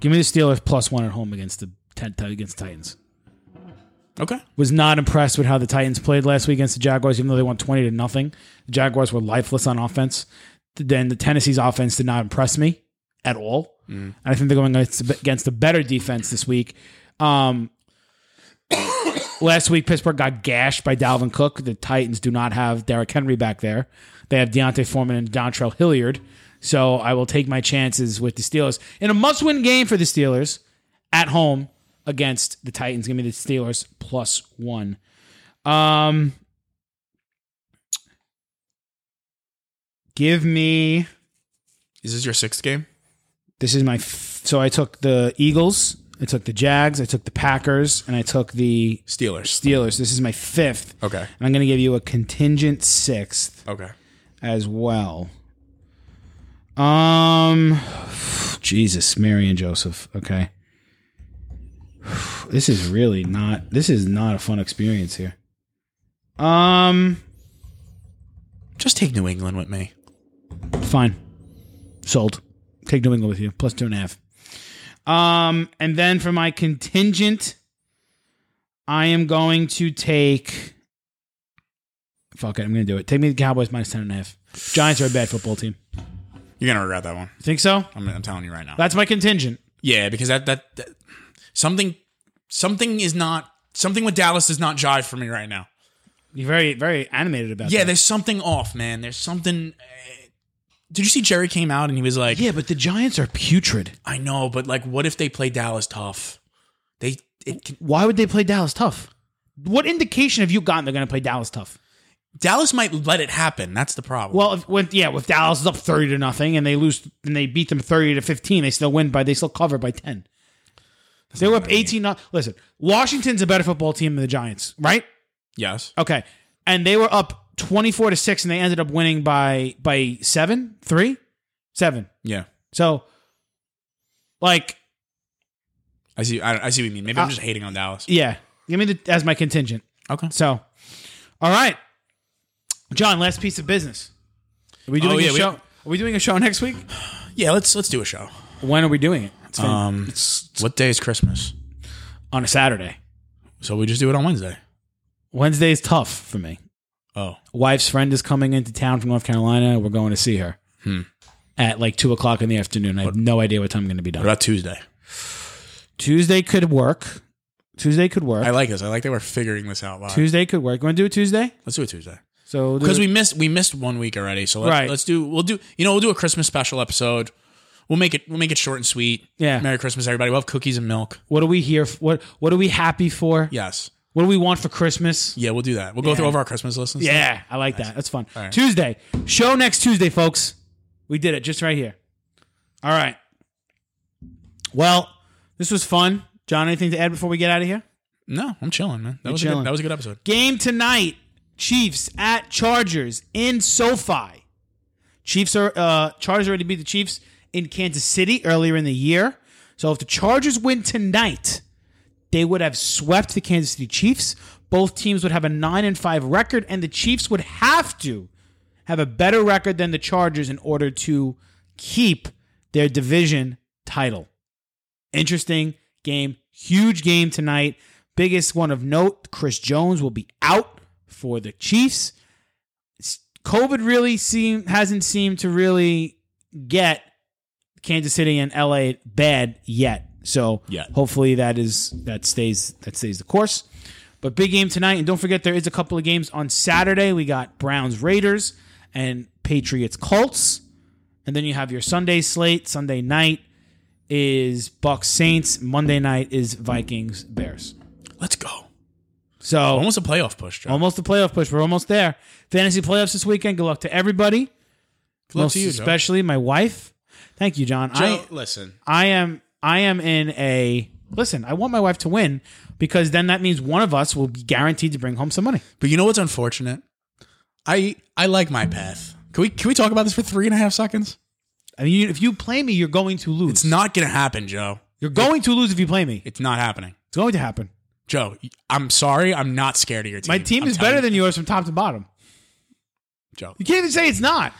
Give me the Steelers plus one at home against the against the Titans. Okay, Was not impressed with how the Titans played last week against the Jaguars, even though they won twenty to nothing. The Jaguars were lifeless on offense. Then the Tennessee's offense did not impress me at all. And I think they're going against, a better defense this week. Um, last week, Pittsburgh got gashed by Dalvin Cook. The Titans do not have Derrick Henry back there. They have D'Onta Foreman and Dontrell Hilliard. So I will take my chances with the Steelers in a must-win game for the Steelers at home against the Titans. Give me the Steelers plus one. Um, give me. Is this your sixth game? This is my. F- so I took the Eagles, I took the Jags, I took the Packers, and I took the Steelers. Steelers. This is my fifth. Okay. And I'm going to give you a contingent sixth Okay. as well. Um, Jesus, Mary and Joseph. Okay. This is really not. This is not a fun experience here. Um, Just take New England with me. fine. Sold. Take New England with you. Plus two and a half. Um, and then for my contingent, I am going to take. Fuck it, I'm going to do it. Take me the Cowboys minus ten and a half. Giants are a bad football team. You're gonna regret that one. Think so? I'm, I'm telling you right now. That's my contingent. Yeah, because that, that that something something is not something with Dallas does not jive for me right now. You're very, very animated about it. Yeah, that. there's something off, man. There's something. uh, did you see Jerry came out and he was like, Yeah, but the Giants are putrid. I know, but like, what if they play Dallas tough? They it can, Why would they play Dallas tough? What indication have you gotten they're going to play Dallas tough? Dallas might let it happen. That's the problem. Well, if, when yeah, if Dallas is up thirty to nothing and they lose and they beat them thirty to fifteen, they still win by they still cover by ten. They were up eighteen. Not listen. Washington's a better football team than the Giants, right? yes. Okay, and they were up twenty four to six, and they ended up winning by by seven, three, seven. Yeah. So, like, I see. I, I see what you mean. Maybe I'm Uh, just hating on Dallas. yeah, give me the as my contingent. Okay. So, all right, John. Last piece of business. Are we doing Oh, yeah, a we- show? Are we doing a show next week? Yeah. Let's let's do a show. When are we doing it? It's fine. Um, it's what day is Christmas? on a Saturday. So we just do it on Wednesday. Wednesday is tough for me. Oh. Wife's friend is coming into town from North Carolina. We're going to see her Hmm. at like two o'clock in the afternoon. I have no idea what time I'm going to be done. What about Tuesday? Tuesday could work. Tuesday could work. I like this. I like that we're figuring this out live. Tuesday could work. You want to do it Tuesday? Let's do it Tuesday. So because we missed we missed one week already. So let's, Right. let's do we'll do you know we'll do a Christmas special episode. We'll make it we'll make it short and sweet. Yeah. Merry Christmas, everybody. We'll have cookies and milk. what are we here? f- What What are we happy for? Yes. What do we want for Christmas? Yeah, we'll do that. We'll go through over our Christmas list. And stuff. Yeah, I like that. That's fun. right. Tuesday show next Tuesday, folks. We did it just right here. All right. Well, this was fun. John, anything to add before we get out of here? No, I'm chilling, man. That was a chilling. good, that was a good episode. Game tonight: Chiefs at Chargers in SoFi. Chiefs are uh, Chargers already beat the Chiefs in Kansas City earlier in the year. So if the Chargers win tonight, they would have swept the Kansas City Chiefs. Both teams would have a nine and five record, and the Chiefs would have to have a better record than the Chargers in order to keep their division title. Interesting game, huge game tonight. Biggest one of note: Chris Jones will be out for the Chiefs. COVID really seem hasn't seemed to really get Kansas City and LA bad yet. So Yet. hopefully that is that stays that stays the course. But big game tonight, and don't forget there is a couple of games on Saturday. We got Browns Raiders and Patriots Colts, and then you have your Sunday slate. Sunday night is Bucs Saints. Monday night is Vikings Bears. Let's go. So Almost a playoff push, Joe. almost a playoff push. We're almost there. Fantasy playoffs this weekend. Good luck to everybody. Good luck Most to you, Joe. especially my wife. Thank you, John. Joe, I listen. I am I am in a listen. I want my wife to win because then that means one of us will be guaranteed to bring home some money. But you know what's unfortunate? I I like my path. Can we can we talk about this for three and a half seconds? I mean, if you play me, you're going to lose. It's not gonna happen, Joe. You're going to lose if you play me. It's not happening. It's going to happen. Joe, I'm sorry. I'm not scared of your team. My team I'm is better you. than yours from top to bottom. Joe. You can't even say it's not.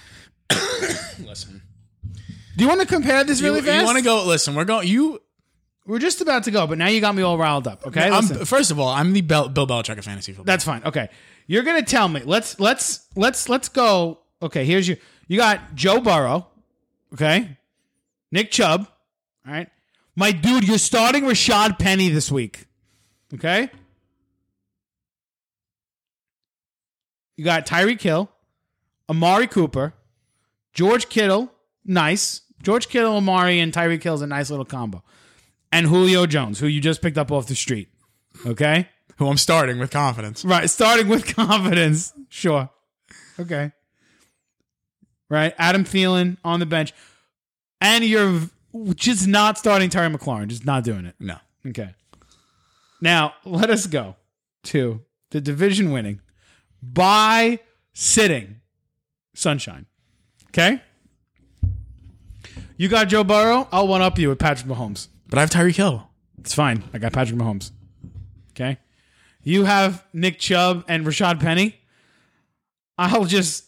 Listen, Do you want to compare this really you, fast? You want to go? Listen, we're going. You. We're just about to go, but now you got me all riled up. Okay, I'm, first of all, I'm the Bel- Bill Belichick of fantasy football. That's fine. Okay. You're gonna tell me. Let's let's let's let's go. Okay, here's your you got Joe Burrow, okay? Nick Chubb, All right. My dude, you're starting Rashad Penny this week. Okay? You got Tyreek Hill, Amari Cooper, George Kittle, nice. George Kittle, Amari, and Tyreek Hill is a nice little combo. And Julio Jones, who you just picked up off the street. Okay? Who I'm starting with confidence. Right, starting with confidence. Sure. Okay. Right, Adam Thielen on the bench. And you're just not starting Terry McLaurin, just not doing it. No. Okay. Now, let us go to the division winning by sitting Sunshine. Okay? You got Joe Burrow. I'll one up you with Patrick Mahomes. But I have Tyreek Hill. It's fine. I got Patrick Mahomes. Okay. You have Nick Chubb and Rashad Penny. I'll just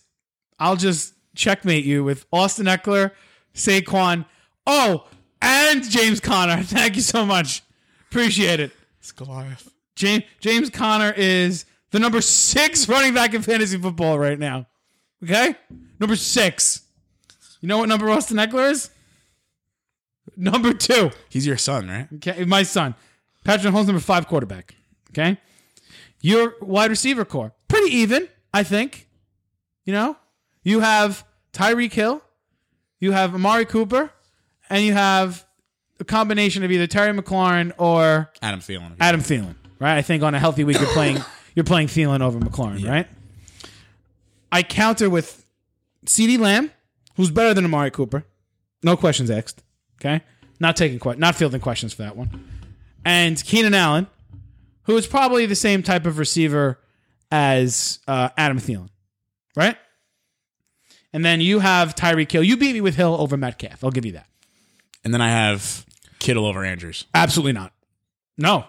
I'll just checkmate you with Austin Ekeler, Saquon. Oh, and James Conner. Thank you so much. Appreciate it. It's Goliath. James James Conner is the number six running back in fantasy football right now. Okay? Number six. You know what number Austin Ekeler is? Number two. He's your son, right? Okay, my son. Patrick Mahomes, number five quarterback. Okay, your wide receiver core pretty even, I think. You know, you have Tyreek Hill, you have Amari Cooper, and you have a combination of either Terry McLaurin or Adam Thielen. Adam Thielen. Right? I think on a healthy week you're playing you're playing Thielen over McLaurin. Right? I counter with CeeDee Lamb, who's better than Amari Cooper. No questions asked. Okay, not taking que- not fielding questions for that one. And Keenan Allen, who is probably the same type of receiver as uh, Adam Thielen, right? And then you have Tyreek Hill. You beat me with Hill over Metcalf. I'll give you that. And then I have Kittle over Andrews. Absolutely not. No.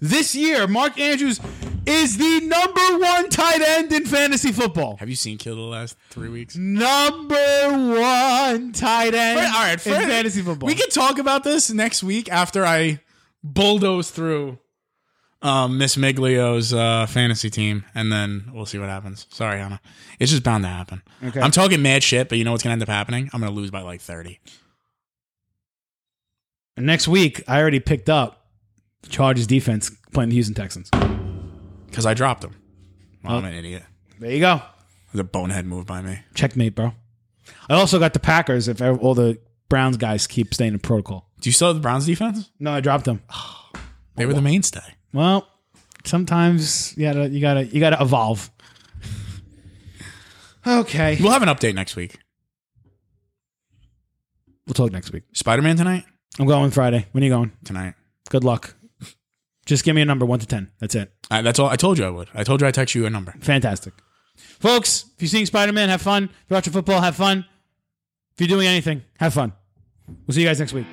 This year, Mark Andrews is the number one tight end in fantasy football. Have you seen Kill the last three weeks? Number one tight end all right, in fantasy football. We can talk about this next week after I bulldoze through um, Miss Miglio's uh, fantasy team, and then we'll see what happens. Sorry, Hannah. It's just bound to happen. Okay. I'm talking mad shit, but you know what's gonna end up happening? I'm gonna lose by like 30. And next week, I already picked up Chargers defense playing the Houston Texans. Because I dropped them. Well, I'm oh. an idiot. There you go. It was a bonehead move by me. Checkmate, bro. I also got the Packers if all the Browns guys keep staying in protocol. Do you still have the Browns defense? No, I dropped them. They were the mainstay. Well, sometimes you gotta you gotta you gotta evolve. Okay. We'll have an update next week. We'll talk next week. Spider Man tonight? I'm going Friday. When are you going? Tonight. Good luck. Just give me a number, one to ten. That's it. I, that's all. I told you I would. I told you I'd text you a number. Fantastic. Folks, if you're seeing Spider Man, have fun. If you're watching football, have fun. If you're doing anything, have fun. We'll see you guys next week.